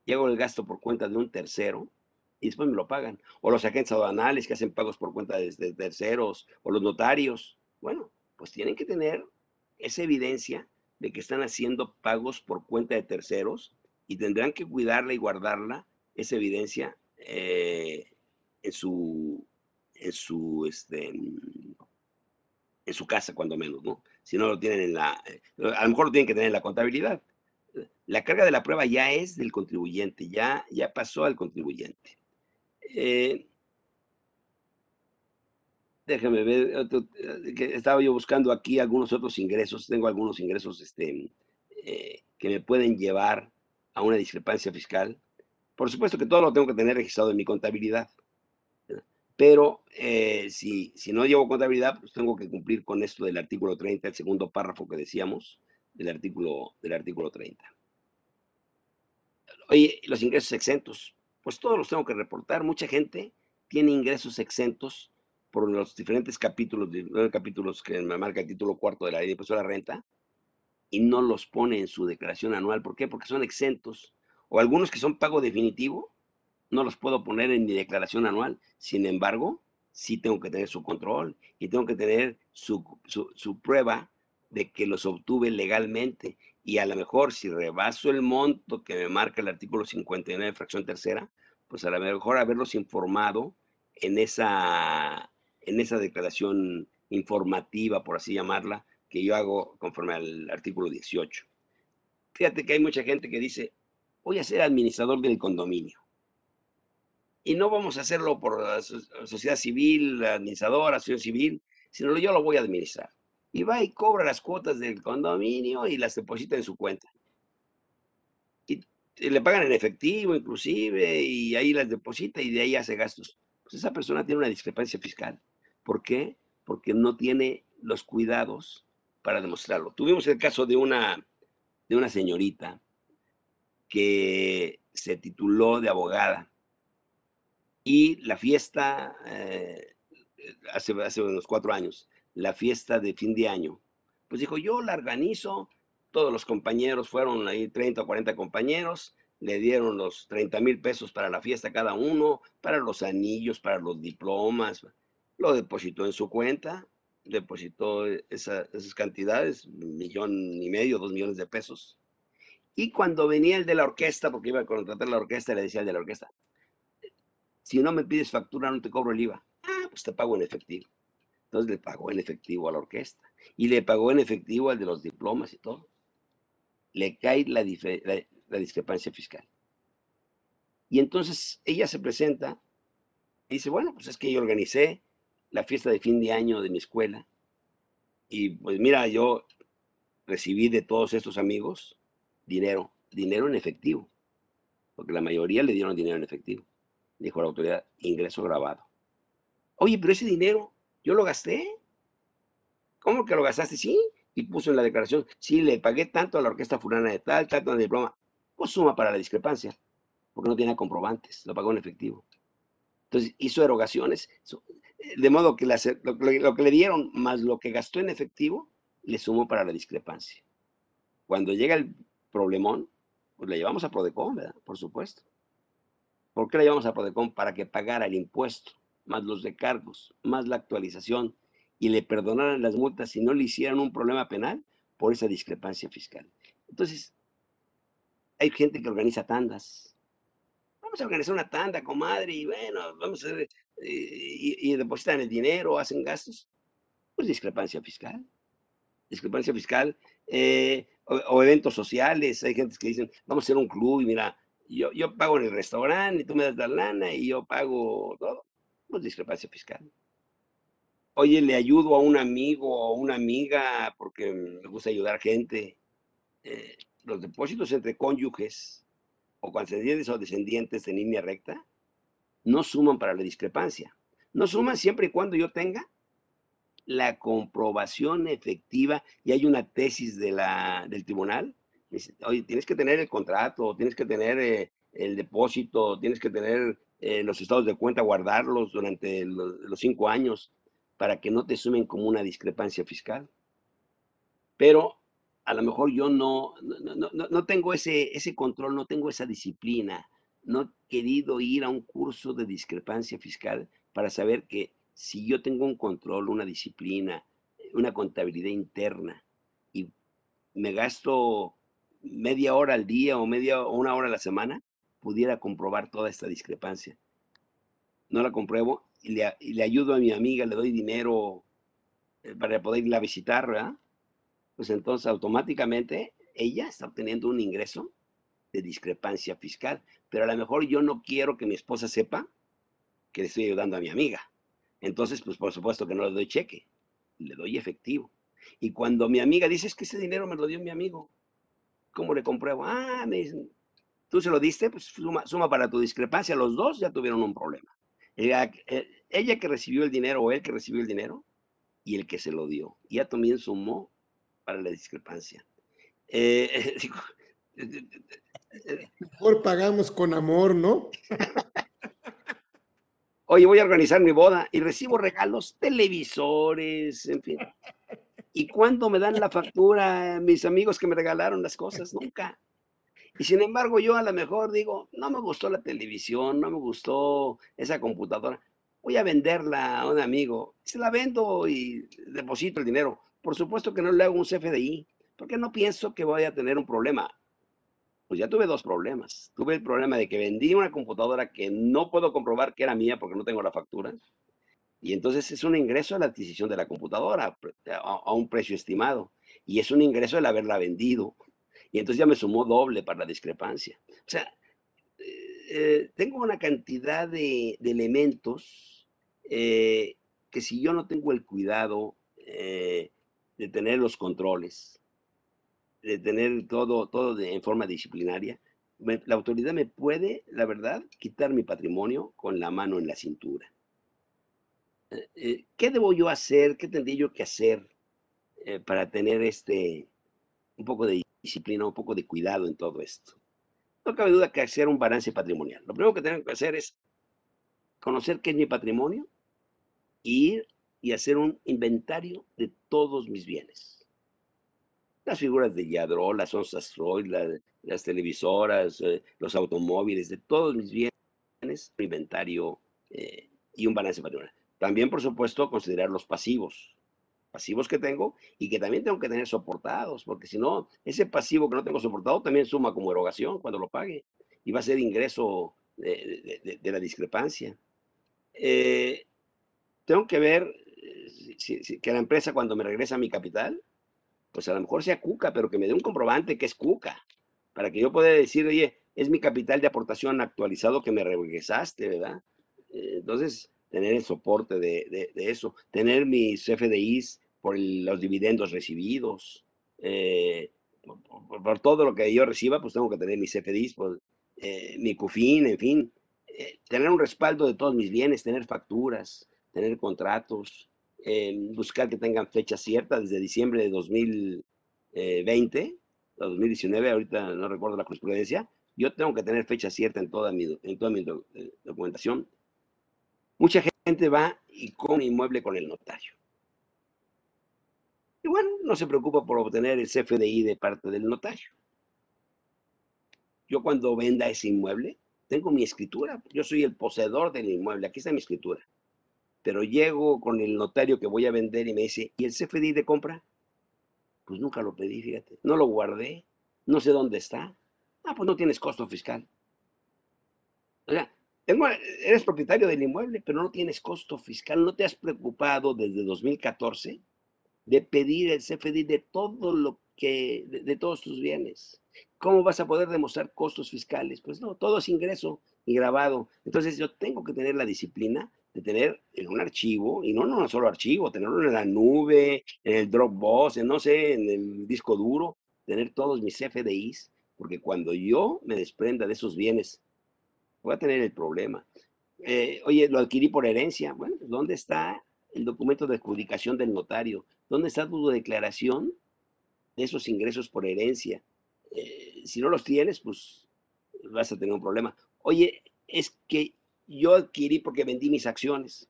Y hago el gasto por cuenta de un tercero y después me lo pagan. O los agentes aduanales que hacen pagos por cuenta de, de terceros, o los notarios. Bueno, pues tienen que tener esa evidencia de que están haciendo pagos por cuenta de terceros y tendrán que cuidarla y guardarla, esa evidencia, eh, en su, en su, este, en su casa, cuando menos, ¿no? Si no lo tienen en la, eh, a lo mejor lo tienen que tener en la contabilidad. La carga de la prueba ya es del contribuyente, ya, ya pasó al contribuyente. Eh, déjame ver, que estaba yo buscando aquí algunos otros ingresos, tengo algunos ingresos este, que me pueden llevar a una discrepancia fiscal. Por supuesto que todo lo tengo que tener registrado en mi contabilidad. Pero eh, si, si no llevo contabilidad, pues tengo que cumplir con esto del artículo 30, el segundo párrafo que decíamos del artículo, del artículo 30. Oye, los ingresos exentos, pues todos los tengo que reportar. Mucha gente tiene ingresos exentos por los diferentes capítulos, capítulos que me marca el título cuarto de la ley de impuesto a la renta, y no los pone en su declaración anual. ¿Por qué? Porque son exentos. O algunos que son pago definitivo, no los puedo poner en mi declaración anual. Sin embargo, sí tengo que tener su control y tengo que tener su, su, prueba de que los obtuve legalmente. Y a lo mejor si rebaso el monto que me marca el artículo 59, fracción tercera, pues a lo mejor haberlos informado en esa, en esa declaración informativa, por así llamarla, que yo hago conforme al artículo 18. Fíjate que hay mucha gente que dice, voy a ser administrador del condominio. Y no vamos a hacerlo por la sociedad civil, la administradora, asociación civil, sino yo lo voy a administrar. Y va y cobra las cuotas del condominio y las deposita en su cuenta. Y, le pagan en efectivo inclusive, y ahí las deposita y de ahí hace gastos. Pues esa persona tiene una discrepancia fiscal. ¿Por qué? Porque no tiene los cuidados para demostrarlo. Tuvimos el caso de una, de una señorita que se tituló de abogada y la fiesta, eh, hace, hace unos cuatro años, la fiesta de fin de año, pues dijo, yo la organizo, todos los compañeros fueron ahí 30 o 40 compañeros, le dieron los 30 mil pesos para la fiesta cada uno, para los anillos, para los diplomas, lo depositó en su cuenta depositó esas cantidades, un millón y medio, dos millones de pesos. Y cuando venía el de la orquesta, porque iba a contratar la orquesta, le decía al de la orquesta, si no me pides factura, no te cobro el IVA. Ah, pues te pago en efectivo. Entonces le pagó en efectivo a la orquesta y le pagó en efectivo al de los diplomas y todo. Le cae la, discrepancia fiscal. Y entonces ella se presenta y dice, bueno, pues es que yo organicé la fiesta de fin de año de mi escuela. Y pues mira, yo recibí de todos estos amigos dinero, dinero en efectivo, porque la mayoría le dieron dinero en efectivo. Dijo la autoridad, ingreso grabado. Oye, pero ese dinero yo lo gasté. ¿Cómo que lo gastaste? Sí. Y puso en la declaración, sí, le pagué tanto a la orquesta fulana de tal, tanto el diploma. Pues suma para la discrepancia, porque no tiene comprobantes, lo pagó en efectivo. Entonces hizo erogaciones, de modo que lo, que le dieron más lo que gastó en efectivo, le sumó para la discrepancia. Cuando llega el problemón, pues le llevamos a Prodecon, ¿verdad? Por supuesto. ¿Por qué le llevamos a Prodecon? Para que pagara el impuesto, más los recargos, más la actualización, y le perdonaran las multas si no le hicieran un problema penal por esa discrepancia fiscal. Entonces, hay gente que organiza tandas. Vamos a organizar una tanda, comadre, y bueno, vamos a hacer y, depositan el dinero, hacen gastos, pues discrepancia fiscal. Discrepancia fiscal eh, o, eventos sociales. Hay gente que dicen, vamos a hacer un club y mira, yo, yo pago en el restaurante y tú me das la lana y yo pago todo. Pues discrepancia fiscal. Oye, le ayudo a un amigo o una amiga porque me gusta ayudar a gente. Eh, los depósitos entre cónyuges o concedientes o descendientes en línea recta no suman para la discrepancia. No suman siempre y cuando yo tenga la comprobación efectiva y hay una tesis de la, del tribunal. Oye, tienes que tener el contrato, tienes que tener eh, el depósito, tienes que tener eh, los estados de cuenta, guardarlos durante los, cinco años para que no te sumen como una discrepancia fiscal. Pero a lo mejor yo no, no, no, tengo ese, ese control, no tengo esa disciplina, no he querido ir a un curso de discrepancia fiscal para saber que si yo tengo un control, una disciplina, una contabilidad interna y me gasto media hora al día o media o una hora a la semana, pudiera comprobar toda esta discrepancia. No la compruebo y le, ayudo a mi amiga, le doy dinero eh, para poder irla a visitar, ¿verdad? Pues entonces automáticamente ella está obteniendo un ingreso de discrepancia fiscal, pero a lo mejor yo no quiero que mi esposa sepa que le estoy ayudando a mi amiga. Entonces, pues por supuesto que no le doy cheque, le doy efectivo. Y cuando mi amiga dice, es que ese dinero me lo dio mi amigo, ¿cómo le compruebo? Ah, me dicen, tú se lo diste, pues suma, para tu discrepancia, los dos ya tuvieron un problema. Ella, eh, ella, que recibió el dinero o él que recibió el dinero y el que se lo dio, ya también sumó para la discrepancia. Eh, Mejor pagamos con amor, ¿no? Oye, voy a organizar mi boda y recibo regalos, televisores, en fin. ¿Y cuándo me dan la factura mis amigos que me regalaron las cosas? Nunca. Y sin embargo, yo a lo mejor digo, no me gustó la televisión, no me gustó esa computadora, voy a venderla a un amigo. Se la vendo y deposito el dinero. Por supuesto que no le hago un CFDI, porque no pienso que vaya a tener un problema pues ya tuve dos problemas. Tuve el problema de que vendí una computadora que no puedo comprobar que era mía porque no tengo la factura. Y entonces es un ingreso a la adquisición de la computadora a, un precio estimado. Y es un ingreso el haberla vendido. Y entonces ya me sumó doble para la discrepancia. O sea, eh, tengo una cantidad de, elementos eh, que si yo no tengo el cuidado eh, de tener los controles, de tener todo, todo en forma disciplinaria, la autoridad me puede, la verdad, quitar mi patrimonio con la mano en la cintura. Eh, eh, ¿Qué debo yo hacer? ¿Qué tendría yo que hacer eh, para tener este, un poco de disciplina, un poco de cuidado en todo esto? No cabe duda que hacer un balance patrimonial. Lo primero que tengo que hacer es conocer qué es mi patrimonio, ir y hacer un inventario de todos mis bienes las figuras de Yadro, las onzas Freud, las televisoras, eh, los automóviles, de todos mis bienes, inventario eh, y un balance patrimonial. También, por supuesto, considerar los pasivos, pasivos que tengo y que también tengo que tener soportados, porque si no, ese pasivo que no tengo soportado también suma como erogación cuando lo pague y va a ser ingreso de, la discrepancia. Eh, tengo que ver que la empresa cuando me regresa mi capital, pues a lo mejor sea Cuca, pero que me dé un comprobante que es Cuca, para que yo pueda decir, oye, es mi capital de aportación actualizado que me regresaste, ¿verdad? Eh, entonces, tener el soporte de, eso, tener mis FDIs por los dividendos recibidos, eh, por, todo lo que yo reciba, pues tengo que tener mis FDIs, pues, eh, mi CUFIN, en fin, tener un respaldo de todos mis bienes, tener facturas, tener contratos, buscar que tengan fecha cierta desde diciembre de 2020 a 2019, ahorita no recuerdo la jurisprudencia, yo tengo que tener fecha cierta en toda mi, en toda mi eh, documentación. Mucha gente va y compra inmueble con el notario. Y bueno, no se preocupa por obtener el CFDI de parte del notario. Yo cuando venda ese inmueble, tengo mi escritura. Yo soy el poseedor del inmueble. Aquí está mi escritura pero llego con el notario que voy a vender y me dice, ¿y el CFDI de compra? Pues nunca lo pedí, fíjate, no lo guardé, no sé dónde está. Ah, pues no tienes costo fiscal. O sea, eres propietario del inmueble, pero no tienes costo fiscal, no te has preocupado desde 2014 de pedir el CFDI de todo lo que, de todos tus bienes. ¿Cómo vas a poder demostrar costos fiscales? Pues no, todo es ingreso y grabado. Entonces yo tengo que tener la disciplina de tener en un archivo, y no en un solo archivo, tenerlo en la nube, en el Dropbox, en, no sé, en el disco duro, tener todos mis FDIs, porque cuando yo me desprenda de esos bienes, voy a tener el problema. Eh, oye, lo adquirí por herencia. Bueno, pues, ¿dónde está el documento de adjudicación del notario? ¿Dónde está tu declaración de esos ingresos por herencia? Eh, si no los tienes, pues vas a tener un problema. Oye, es que yo adquirí porque vendí mis acciones.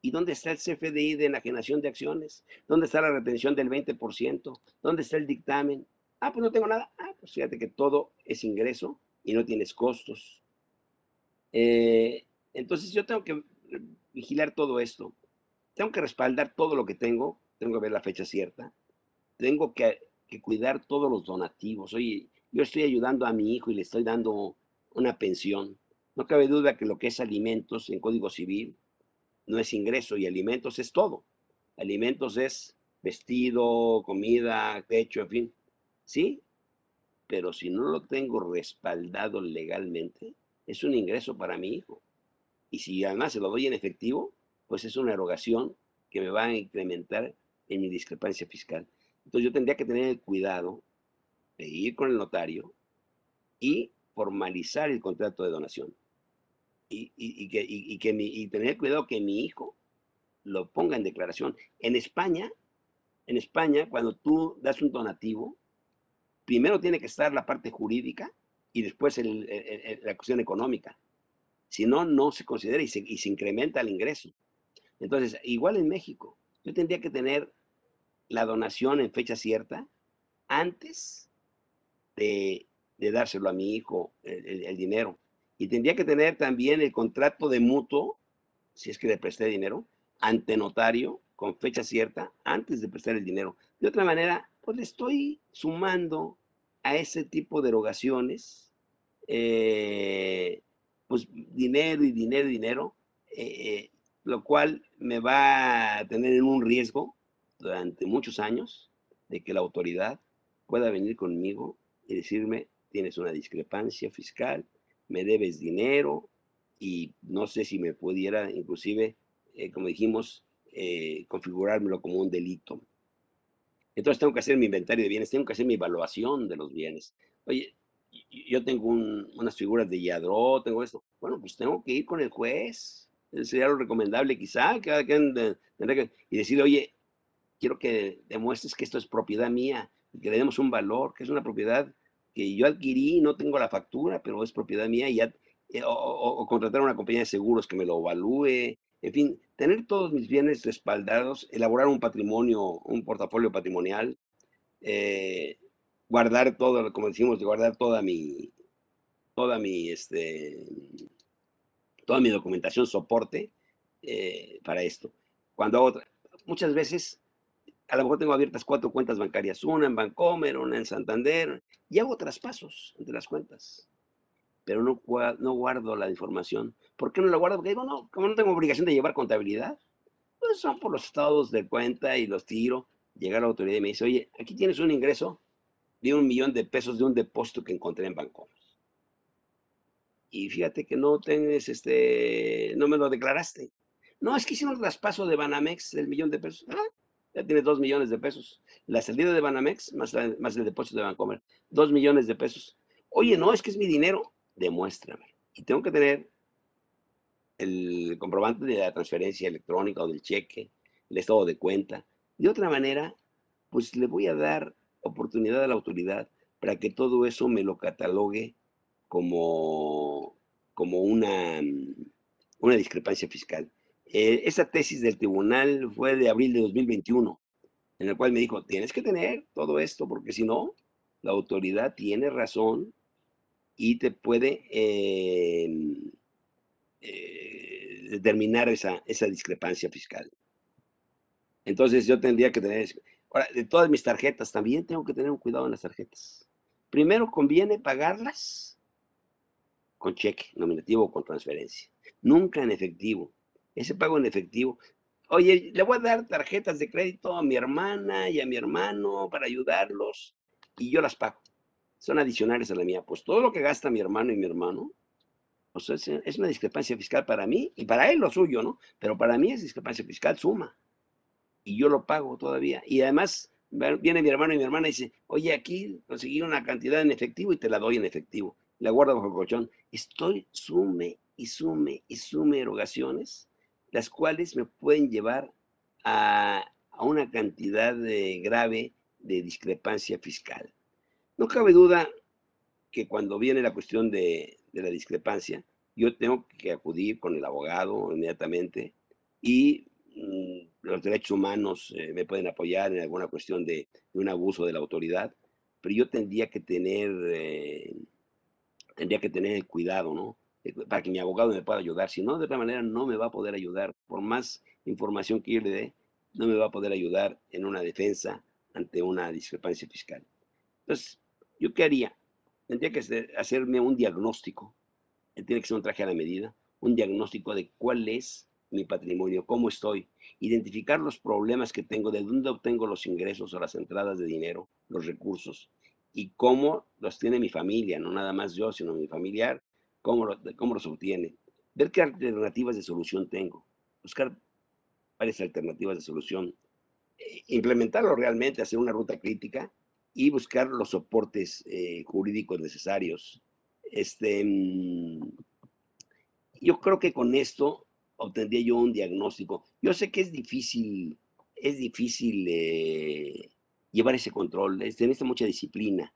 ¿Y dónde está el CFDI de enajenación de acciones? ¿Dónde está la retención del 20%? ¿Dónde está el dictamen? Ah, pues no tengo nada. Ah, pues fíjate que todo es ingreso y no tienes costos. Eh, entonces yo tengo que vigilar todo esto. Tengo que respaldar todo lo que tengo. Tengo que ver la fecha cierta. Tengo que, que cuidar todos los donativos. Oye, yo estoy ayudando a mi hijo y le estoy dando una pensión. No cabe duda que lo que es alimentos en Código Civil no es ingreso y alimentos es todo. Alimentos es vestido, comida, techo, en fin. Sí, pero si no lo tengo respaldado legalmente, es un ingreso para mi hijo. Y si además se lo doy en efectivo, pues es una erogación que me va a incrementar en mi discrepancia fiscal. Entonces yo tendría que tener el cuidado de ir con el notario y formalizar el contrato de donación y, que, y, que y tener cuidado que mi hijo lo ponga en declaración. En España, en España, cuando tú das un donativo, primero tiene que estar la parte jurídica y después la cuestión económica. Si no, no se considera y se, y se incrementa el ingreso. Entonces, igual en México, yo tendría que tener la donación en fecha cierta antes de, de dárselo a mi hijo el dinero y tendría que tener también el contrato de mutuo, si es que le presté dinero, ante notario con fecha cierta antes de prestar el dinero. De otra manera, pues le estoy sumando a ese tipo de erogaciones, eh, pues dinero y dinero y dinero, eh, lo cual me va a tener en un riesgo durante muchos años de que la autoridad pueda venir conmigo y decirme, tienes una discrepancia fiscal, me debes dinero y no sé si me pudiera inclusive, eh, como dijimos, eh, configurármelo como un delito. Entonces tengo que hacer mi inventario de bienes, tengo que hacer mi evaluación de los bienes. Oye, yo tengo unas figuras de Yadro, tengo esto. Bueno, pues tengo que ir con el juez. Sería lo recomendable quizá, que, que, y decirle, oye, quiero que demuestres que esto es propiedad mía, que le demos un valor, que es una propiedad que yo adquirí, no tengo la factura, pero es propiedad mía, y ya, eh, o, contratar a una compañía de seguros que me lo evalúe, en fin, tener todos mis bienes respaldados, elaborar un patrimonio, un portafolio patrimonial, eh, guardar todo, como decimos, guardar toda mi, toda mi, este, toda mi documentación, soporte eh, para esto. Cuando hago, muchas veces a lo mejor tengo abiertas cuatro cuentas bancarias, una en Bancomer, una en Santander, y hago traspasos entre las cuentas, pero no, no guardo la información. ¿Por qué no la guardo? Porque digo, no, como no tengo obligación de llevar contabilidad, pues son por los estados de cuenta y los tiro. Llega la autoridad y me dice, oye, aquí tienes un ingreso de un millón de pesos de un depósito que encontré en Bancomer. Y fíjate que no tienes este, no me lo declaraste. No, es que hicimos un traspaso de Banamex del millón de pesos. Ah, ya tiene dos millones de pesos. La salida de Banamex más, más el depósito de Bancomer, dos millones de pesos. Oye, no, es que es mi dinero, demuéstrame. Y tengo que tener el comprobante de la transferencia electrónica o del cheque, el estado de cuenta. De otra manera, pues le voy a dar oportunidad a la autoridad para que todo eso me lo catalogue como, como una, una discrepancia fiscal. Eh, esa tesis del tribunal fue de abril de 2021, en el cual me dijo, tienes que tener todo esto, porque si no, la autoridad tiene razón y te puede em, eh, determinar esa, esa discrepancia fiscal. Entonces yo tendría que tener... Ahora, de todas mis tarjetas, también tengo que tener un cuidado en las tarjetas. Primero conviene pagarlas con cheque nominativo o con transferencia, nunca en efectivo ese pago en efectivo. Oye, le voy a dar tarjetas de crédito a mi hermana y a mi hermano para ayudarlos y yo las pago. Son adicionales a la mía. Pues todo lo que gasta mi hermano y mi hermano, es, una discrepancia fiscal para mí y para él lo suyo, ¿no? Pero para mí es discrepancia fiscal suma. Y yo lo pago todavía. Y además viene mi hermano y mi hermana y dice, oye, aquí conseguí una cantidad en efectivo y te la doy en efectivo. La guardo bajo el colchón. Estoy sume y sume y sume erogaciones las cuales me pueden llevar a, una cantidad grave de discrepancia fiscal. No cabe duda que cuando viene la cuestión de, la discrepancia, yo tengo que acudir con el abogado inmediatamente y mm, los derechos humanos eh, me pueden apoyar en alguna cuestión de, un abuso de la autoridad, pero yo tendría que tener, eh, tendría que tener el cuidado, ¿no? Para que mi abogado me pueda ayudar. Si no, de otra manera no me va a poder ayudar. Por más información que yo le dé, no me va a poder ayudar en una defensa ante una discrepancia fiscal. Entonces, ¿yo qué haría? Tendría que hacerme un diagnóstico. Tiene que ser un traje a la medida, un diagnóstico de cuál es mi patrimonio, cómo estoy, identificar los problemas que tengo, de dónde obtengo los ingresos o las entradas de dinero, los recursos, y cómo los tiene mi familia, no nada más yo, sino mi familiar, cómo, cómo los obtiene. Ver qué alternativas de solución tengo, buscar varias alternativas de solución, eh, implementarlo realmente, hacer una ruta crítica y buscar los soportes eh, jurídicos necesarios. Este, mm, yo creo que con esto obtendría yo un diagnóstico. Yo sé que es difícil, es difícil eh, llevar ese control, es, necesita mucha disciplina.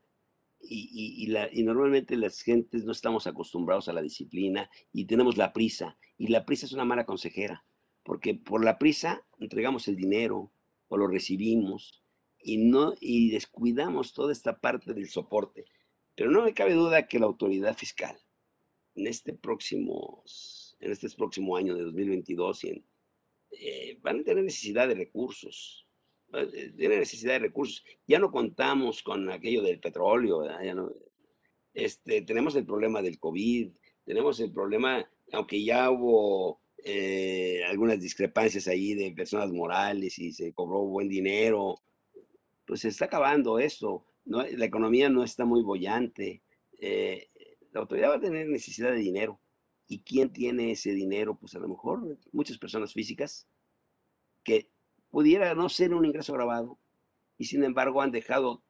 Y, la, y, normalmente las gentes no estamos acostumbrados a la disciplina y tenemos la prisa. Y la prisa es una mala consejera, porque por la prisa entregamos el dinero o lo recibimos y, no, y descuidamos toda esta parte del soporte. Pero no me cabe duda que la autoridad fiscal en este próximo en este próximo año de 2022 y eh, van a tener necesidad de recursos. Eh, tienen necesidad de recursos. Ya no contamos con aquello del petróleo, este, tenemos el problema del COVID, tenemos el problema, aunque ya hubo eh, algunas discrepancias ahí de personas morales y se cobró buen dinero, pues se está acabando eso. ¿no? La economía no está muy bollante. la autoridad va a tener necesidad de dinero. ¿Y quién tiene ese dinero? Pues a lo mejor muchas personas físicas que pudiera no ser un ingreso grabado y sin embargo han dejado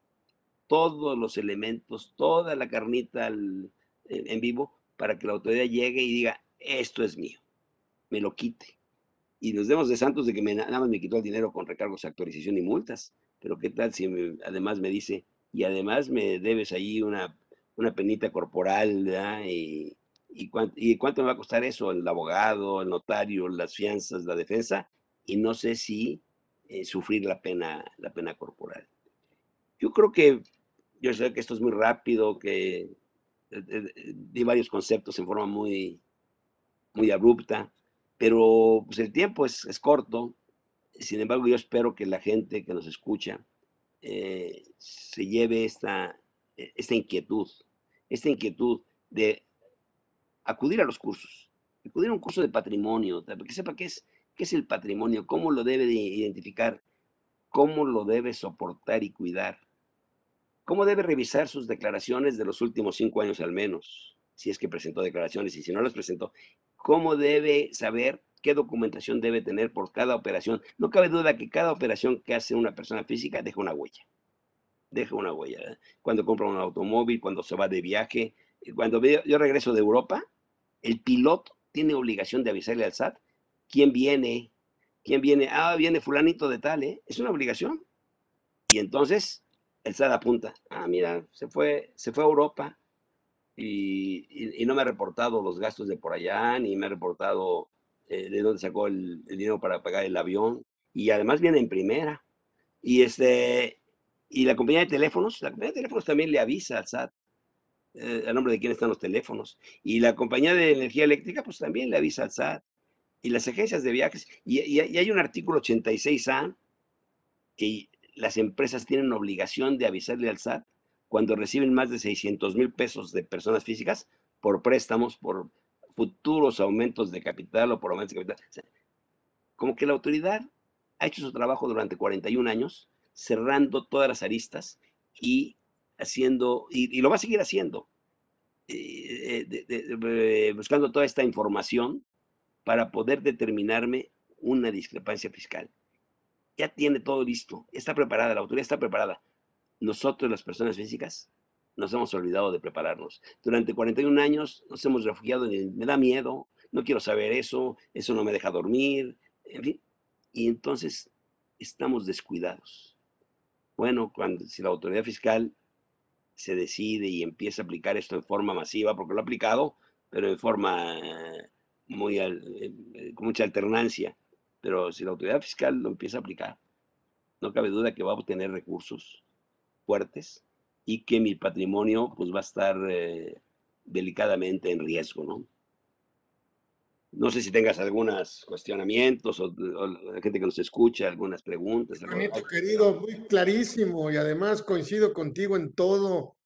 todos los elementos, toda la carnita en vivo para que la autoridad llegue y diga, esto es mío, me lo quite. Y nos demos de santos de que me, nada más me quitó el dinero con recargos, actualización y multas. Pero qué tal si además me dice, y además me debes ahí una, una penita corporal, ¿verdad? Y, ¿Y cuánto, me va a costar eso? El abogado, el notario, las fianzas, la defensa, y no sé si eh, sufrir la pena, la pena corporal. Yo creo que, yo sé que esto es muy rápido, que eh, eh, di varios conceptos en forma muy, muy abrupta, pero pues el tiempo es, es corto. Sin embargo, yo espero que la gente que nos escucha se lleve esta, esta inquietud, esta inquietud de acudir a los cursos, acudir a un curso de patrimonio, para que sepa qué es, qué es el patrimonio, cómo lo debe de identificar, cómo lo debe soportar y cuidar, cómo debe revisar sus declaraciones de los últimos cinco años al menos, si es que presentó declaraciones y si no las presentó, cómo debe saber qué documentación debe tener por cada operación. No cabe duda que cada operación que hace una persona física deja una huella. Deja una huella. Cuando compra un automóvil, cuando se va de viaje, cuando yo regreso de Europa, el piloto tiene obligación de avisarle al SAT quién viene, quién viene, ah, viene fulanito de tal, ¿eh? Es una obligación. Y entonces el SAT apunta, ah, mira, se fue, se fue a Europa y, no me ha reportado los gastos de por allá, ni me ha reportado eh, de dónde sacó el, dinero para pagar el avión. Y además viene en primera. Y este, y la compañía de teléfonos, la compañía de teléfonos también le avisa al SAT eh, a nombre de quién están los teléfonos. Y la compañía de energía eléctrica, pues también le avisa al SAT. Y las agencias de viajes. Y, hay un artículo 86A que las empresas tienen obligación de avisarle al SAT cuando reciben más de 600 mil pesos de personas físicas por préstamos, por futuros aumentos de capital o por aumentos de capital. como que la autoridad ha hecho su trabajo durante 41 años, cerrando todas las aristas y haciendo, y, lo va a seguir haciendo, eh, eh, buscando toda esta información para poder determinarme una discrepancia fiscal. Ya tiene todo listo, está preparada, la autoridad está preparada. Nosotros, las personas físicas, nos hemos olvidado de prepararnos. Durante 41 años nos hemos refugiado en el, me da miedo, no quiero saber eso, eso no me deja dormir, en fin. Y entonces estamos descuidados. Bueno, cuando si la autoridad fiscal se decide y empieza a aplicar esto en forma masiva, porque lo ha aplicado pero en forma muy, con mucha alternancia. Pero si la autoridad fiscal lo empieza a aplicar, no cabe duda que va a obtener recursos fuertes y que mi patrimonio pues va a estar eh, delicadamente en riesgo, ¿no? No sé si tengas algunos cuestionamientos o, la gente que nos escucha, algunas preguntas. Bonito, querido, muy clarísimo y además coincido contigo en todo,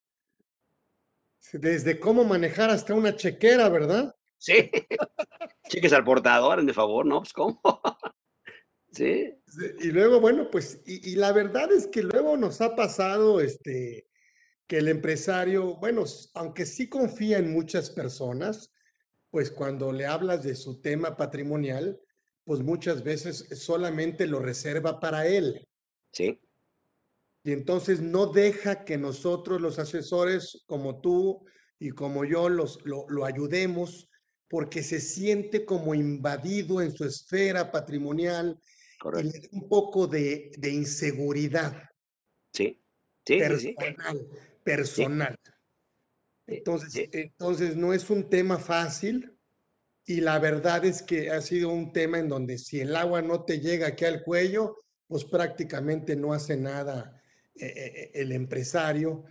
desde cómo manejar hasta una chequera, ¿verdad? Sí, cheques al portador, de favor, ¿no? Pues cómo. sí. Y luego, bueno, pues, y, y, la verdad es que luego nos ha pasado, este, que el empresario, bueno, aunque sí confía en muchas personas, pues cuando le hablas de su tema patrimonial, pues muchas veces solamente lo reserva para él. Sí. Y entonces no deja que nosotros los asesores como tú y como yo los, lo, ayudemos porque se siente como invadido en su esfera patrimonial y le da un poco de, inseguridad. Sí, sí, personal, personal. Entonces, entonces no es un tema fácil y la verdad es que ha sido un tema en donde si el agua no te llega aquí al cuello, pues prácticamente no hace nada eh, eh, eh, el empresario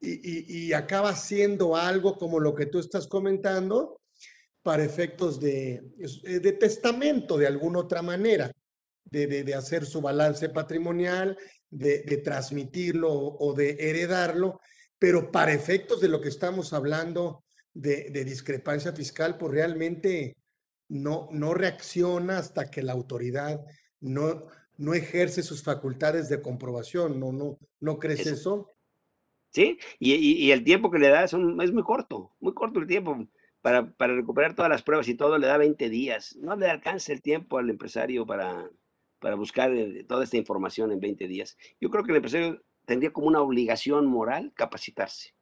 y, acaba siendo algo como lo que tú estás comentando para efectos de, de testamento de alguna otra manera, de, de, hacer su balance patrimonial, de, transmitirlo o de heredarlo pero para efectos de lo que estamos hablando de, discrepancia fiscal, pues realmente no, no reacciona hasta que la autoridad no, no ejerce sus facultades de comprobación, ¿no, no, no crees eso? Sí, y, el tiempo que le da es, es, muy corto, muy corto el tiempo. Para, para, recuperar todas las pruebas y todo le da 20 días. No le alcanza el tiempo al empresario para, para buscar eh, toda esta información en 20 días. Yo creo que el empresario tendría como una obligación moral capacitarse.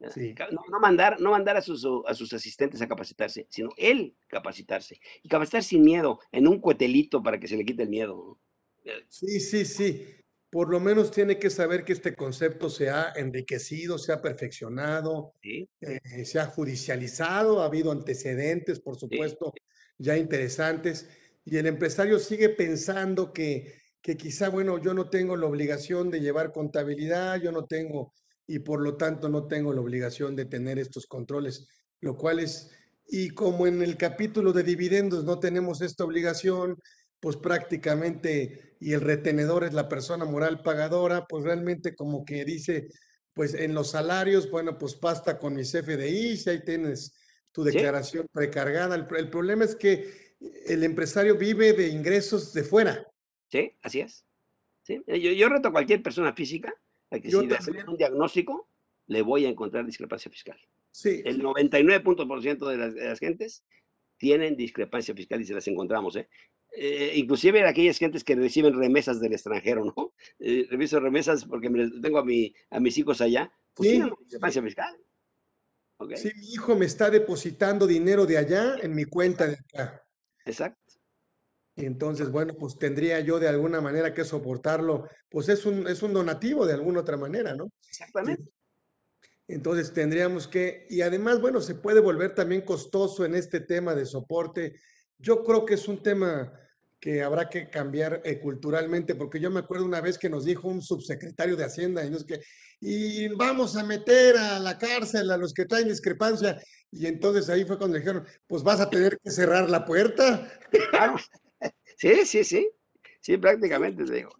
No, mandar, no mandar a sus, a sus asistentes a capacitarse, sino él capacitarse. Y capacitar sin miedo, en un cuetelito para que se le quite el miedo. Sí, sí, sí. Por lo menos tiene que saber que este concepto se ha enriquecido, se ha perfeccionado, eh, se ha judicializado, ha habido antecedentes, por supuesto, ya interesantes. Y el empresario sigue pensando que que quizá, bueno, yo no tengo la obligación de llevar contabilidad, yo no tengo, y por lo tanto no tengo la obligación de tener estos controles, lo cual es, y como en el capítulo de dividendos no tenemos esta obligación, pues prácticamente, y el retenedor es la persona moral pagadora, pues realmente como que dice, pues en los salarios, bueno, pues basta con mi CFDI, si ahí tienes tu declaración precargada. El, el problema es que el empresario vive de ingresos de fuera. Sí, así es. ¿Sí? Yo, yo, reto a cualquier persona física a que si le hacemos un diagnóstico, le voy a encontrar discrepancia fiscal. Sí. El 99% de las, de las gentes tienen discrepancia fiscal y se las encontramos. ¿eh? Eh, inclusive aquellas gentes que reciben remesas del extranjero, ¿no? Eh, reviso remesas porque me, tengo a, mi, a mis hijos allá, pues sí, tienen discrepancia fiscal. Okay. Sí, mi hijo me está depositando dinero de allá en mi cuenta de acá. Exacto. Y entonces, bueno, pues tendría yo de alguna manera que soportarlo, pues es un, es un donativo de alguna otra manera, ¿no? Exactamente. Entonces tendríamos que, y además, bueno, se puede volver también costoso en este tema de soporte. Yo creo que es un tema que habrá que cambiar eh, culturalmente, porque yo me acuerdo una vez que nos dijo un subsecretario de Hacienda, y, nos que, y vamos a meter a la cárcel a los que traen discrepancia, y entonces ahí fue cuando dijeron, pues vas a tener que cerrar la puerta. Sí, sí, sí. Sí, prácticamente, te digo.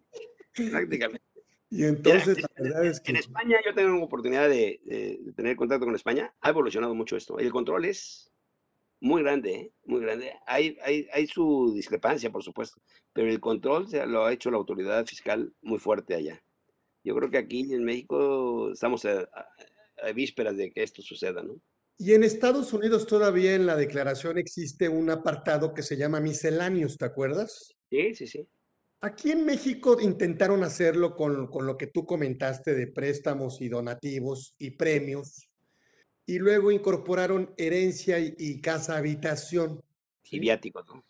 Prácticamente. Y entonces, la verdad es que... En España yo tengo una oportunidad de, tener contacto con España. Ha evolucionado mucho esto. El control es muy grande, ¿eh? muy grande. Hay, hay, hay, su discrepancia, por supuesto, pero el control se lo ha hecho la autoridad fiscal muy fuerte allá. Yo creo que aquí en México estamos a vísperas de que esto suceda, ¿no? Y en Estados Unidos todavía en la declaración existe un apartado que se llama misceláneos, ¿te acuerdas? Sí, sí, sí. Aquí en México intentaron hacerlo con, lo que tú comentaste de préstamos y donativos y premios, y luego incorporaron herencia y, casa habitación. Y viáticos, ¿no?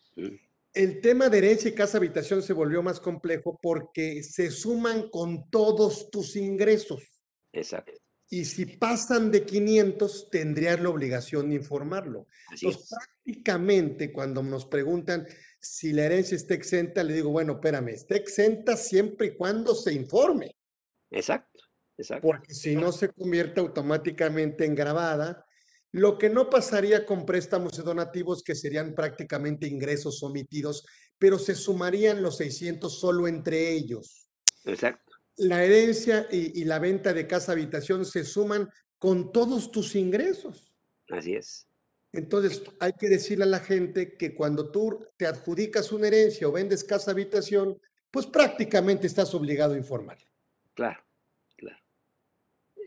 El tema de herencia y casa habitación se volvió más complejo porque se suman con todos tus ingresos. Exacto. Y si pasan de 500, tendrías la obligación de informarlo. Así Entonces, es. prácticamente cuando nos preguntan si la herencia está exenta, le digo, bueno, espérame, está exenta siempre y cuando se informe, Exacto, exacto. porque si no se convierte automáticamente en grabada. Lo que no pasaría con préstamos y donativos, que serían prácticamente ingresos omitidos, pero se sumarían los 600 solo entre ellos. Exacto. La herencia y, y la venta de casa habitación se suman con todos tus ingresos. Así es. Entonces, hay que decirle a la gente que cuando tú te adjudicas una herencia o vendes casa habitación, pues prácticamente estás obligado a informar. Claro, claro.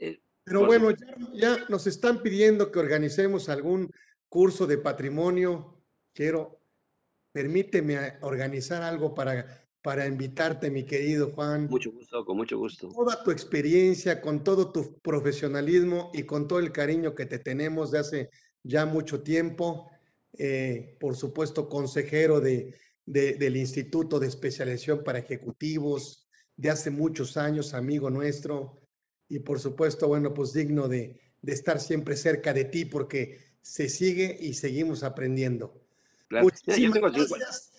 Eh, Pero bueno, ya, ya nos están pidiendo que organicemos algún curso de patrimonio. Quiero, permíteme organizar algo para, para invitarte, mi querido Juan. mucho gusto, con mucho gusto. toda tu experiencia, con todo tu profesionalismo y con todo el cariño que te tenemos de hace ya mucho tiempo. Eh, por supuesto, consejero de, de- del Instituto de Especialización para Ejecutivos de hace muchos años, amigo nuestro. Y por supuesto, bueno, pues digno de, de estar siempre cerca de ti porque se sigue y seguimos aprendiendo. Claro. Mira, yo Muchísimas tengo, gracias.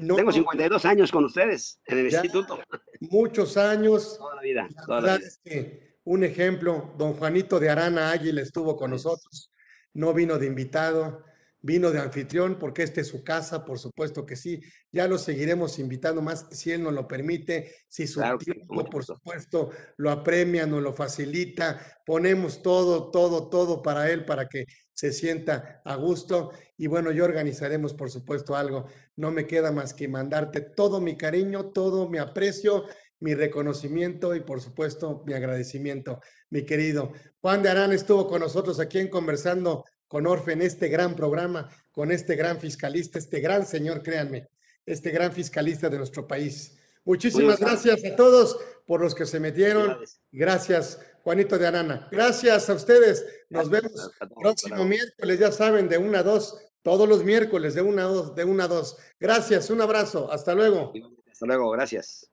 No, tengo 52 años con ustedes en el Ya. instituto. Muchos años. Toda la vida, La toda la verdad vida. es que un ejemplo, don Juanito de Arana Águila estuvo con nosotros, no vino de invitado, vino de anfitrión porque esta es su casa, por supuesto que sí. Ya lo seguiremos invitando más si él nos lo permite, si su Claro tiempo, por supuesto, lo apremia, nos lo facilita. Ponemos todo, todo, todo para él para que se sienta a gusto. Y bueno, yo organizaremos, por supuesto, algo. No me queda más que mandarte todo mi cariño, todo mi aprecio mi reconocimiento y por supuesto mi agradecimiento, mi querido. Juan de Arán estuvo con nosotros aquí en Conversando con Orfe en este gran programa, con este gran fiscalista, este gran señor, créanme, este gran fiscalista de nuestro país. Muchísimas gracias a todos por los que se metieron. Gracias, Juanito de Arana. Gracias a ustedes. Nos Gracias vemos todos. próximo miércoles, ya saben, de una a dos, todos los miércoles de una a dos, de una a dos. Gracias, un abrazo. Hasta luego. Hasta luego, gracias.